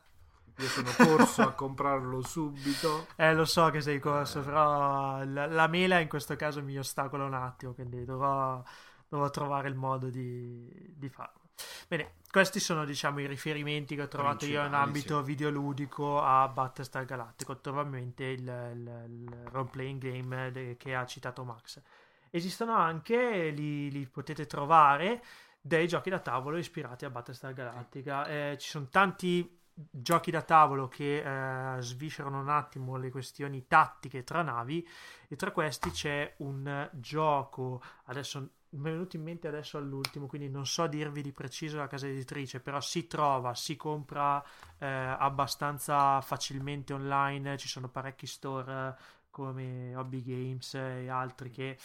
Io sono corso a comprarlo subito. Eh, lo so che sei corso, però la, la mela in questo caso mi ostacola un attimo, quindi dovrò, dovrò trovare il modo di, di farlo. Bene, questi sono diciamo i riferimenti che ho trovato io in ambito sì. videoludico a Battlestar Galactica, ovviamente il, il, il role playing game de- che ha citato Max. Esistono anche, li, li potete trovare, dei giochi da tavolo ispirati a Battlestar Galactica. Eh, ci sono tanti giochi da tavolo che eh, sviscerano un attimo le questioni tattiche tra navi e tra questi c'è un gioco, adesso mi è venuto in mente adesso all'ultimo, quindi non so dirvi di preciso la casa editrice, però si trova, si compra eh, abbastanza facilmente online, ci sono parecchi store eh, come Hobby Games e altri che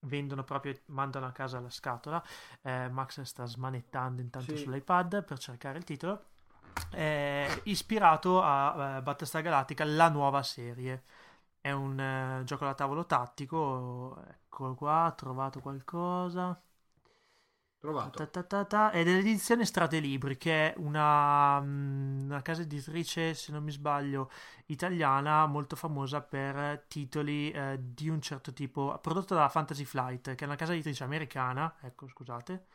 vendono proprio, mandano a casa la scatola. Eh, Max sta smanettando intanto Sì. sull'iPad per cercare il titolo. È ispirato a eh, Battlestar Galactica, la nuova serie. È un eh, gioco da tavolo tattico. Eccolo qua, ho trovato qualcosa. Trovato. Ta ta ta è dell'edizione Stratelibri, che è una, mm, una casa editrice, se non mi sbaglio, italiana molto famosa per titoli eh, di un certo tipo, prodotta dalla Fantasy Flight, che è una casa editrice americana. Ecco, scusate.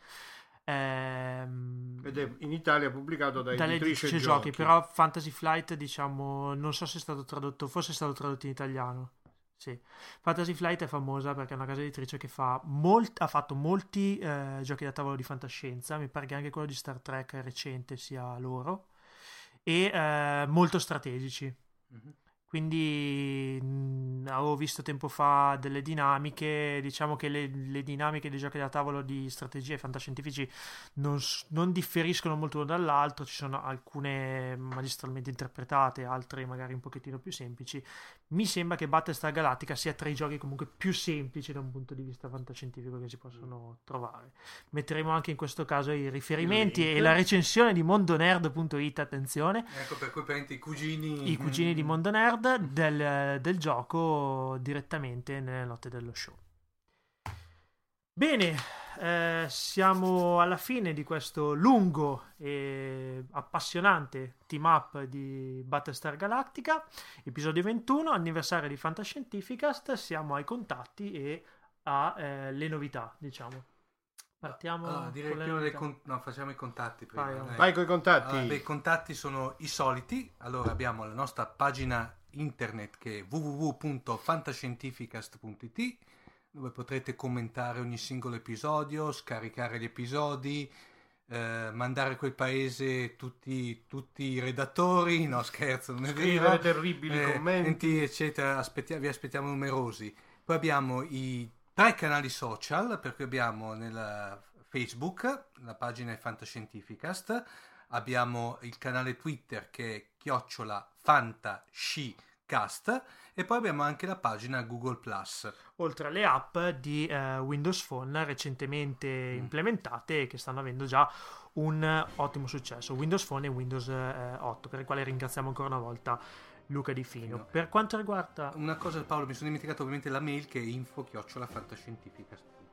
Ehm, Ed è in Italia pubblicato da editrice editrice giochi. giochi, però Fantasy Flight, diciamo, non so se è stato tradotto, forse è stato tradotto in italiano. Sì. Fantasy Flight è famosa perché è una casa editrice che fa molt- ha fatto molti eh, giochi da tavolo di fantascienza, mi pare che anche quello di Star Trek recente sia loro, e eh, molto strategici. Quindi mh, avevo visto tempo fa delle dinamiche, diciamo che le, le dinamiche dei giochi da tavolo di strategia e fantascientifici non, non differiscono molto l'uno dall'altro, ci sono alcune magistralmente interpretate, altre magari un pochettino più semplici. Mi sembra che Battlestar Galactica sia tra i giochi comunque più semplici da un punto di vista fantascientifico che si possono trovare. Metteremo anche in questo caso i riferimenti e la recensione di mondonerd.it, attenzione. Ecco, per cui praticamente i cugini... i cugini di Mondo Nerd del, del gioco direttamente nelle note dello show. Bene, eh, siamo alla fine di questo lungo e appassionante team up di Battlestar Galactica, episodio 21, anniversario di Fantascientificast, siamo ai contatti e alle novità, diciamo. Partiamo Ah, direi con con- no, facciamo i contatti prima. Vai. Vai coi contatti. Allora, beh, i contatti sono i soliti. Allora abbiamo la nostra pagina internet che è www.fantascientificast.it dove potrete commentare ogni singolo episodio, scaricare gli episodi, eh, mandare a quel paese tutti, tutti i redattori, no scherzo, non è Scrivere vero. terribili Eh, commenti. eccetera, aspettia- vi aspettiamo numerosi. Poi abbiamo i tre canali social, per cui abbiamo nella Facebook, la pagina è Fantascientificast, abbiamo il canale Twitter che è chiocciola fantascicast e poi abbiamo anche la pagina Google Plus. oltre alle app di eh, Windows Phone recentemente Mm. implementate e che stanno avendo già un eh, ottimo successo, Windows Phone e Windows eh, 8, per i quali ringraziamo ancora una volta Luca Di Fino. Fino. Per quanto riguarda Una cosa Paolo, mi sono dimenticato ovviamente la mail che è info chiocciola fantascientificast.it.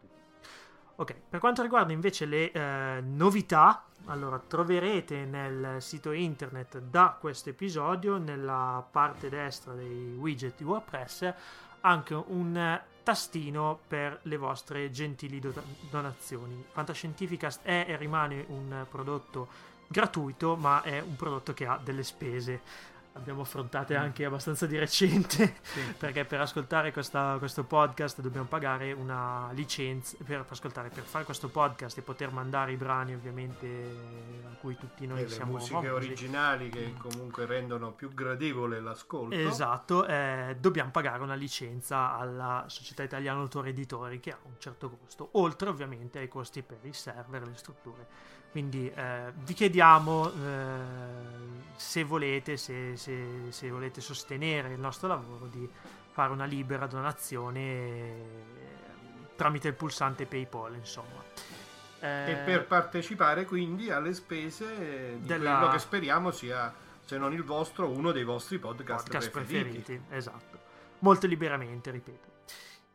Ok, per quanto riguarda invece le eh, novità, allora troverete nel sito internet da questo episodio, nella parte destra dei widget di WordPress, anche un tastino per le vostre gentili do- donazioni. Fantascientificast è e rimane un prodotto gratuito, ma è un prodotto che ha delle spese. Abbiamo affrontate anche abbastanza di recente perché per ascoltare questa- questo podcast dobbiamo pagare una licenza per, per ascoltare per fare questo podcast e poter mandare i brani ovviamente a cui tutti noi E le siamo musiche famosi. originali che comunque rendono più gradevole l'ascolto. Esatto, eh, dobbiamo pagare una licenza alla Società Italiana Autori Editori che ha un certo costo, oltre ovviamente ai costi per i server e le strutture. Quindi eh, vi chiediamo eh, se volete, se, se- se volete sostenere il nostro lavoro, di fare una libera donazione eh, tramite il pulsante PayPal, insomma. Eh, E per partecipare quindi alle spese di Della- quello che speriamo sia, se non il vostro, uno dei vostri podcast, podcast preferiti. preferiti. Esatto. Molto liberamente, ripeto.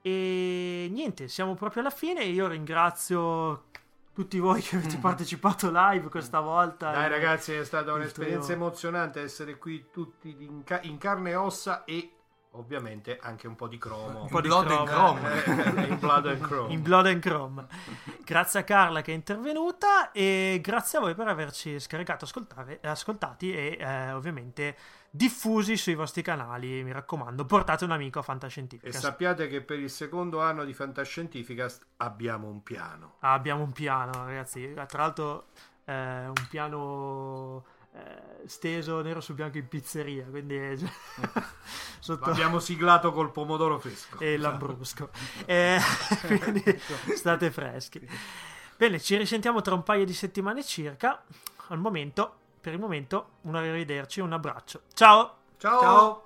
E niente, siamo proprio alla fine. Io ringrazio tutti voi che avete partecipato live questa volta. Dai ragazzi, è stata un'esperienza trio- emozionante essere qui tutti in, ca- in carne e ossa e ovviamente anche un po' di cromo. Un po' di Blood and chrome. Chrome. Eh, in blood and chrome. in Blood and Chrome. Grazie a Carla che è intervenuta e grazie a voi per averci scaricato, ascoltare- ascoltati e eh, ovviamente diffusi sui vostri canali. Mi raccomando, portate un amico a E Fantascientifica. sappiate che per il secondo anno di Fantascientificast abbiamo un piano. Ah, abbiamo un piano, ragazzi. Tra l'altro, eh, un piano eh, steso nero su bianco in pizzeria. Quindi sotto L'abbiamo siglato col pomodoro fresco. e lambrusco. Eh, quindi state freschi. Bene, ci risentiamo tra un paio di settimane circa. Al momento, per il momento, un arrivederci, un abbraccio. Ciao! Ciao! Ciao.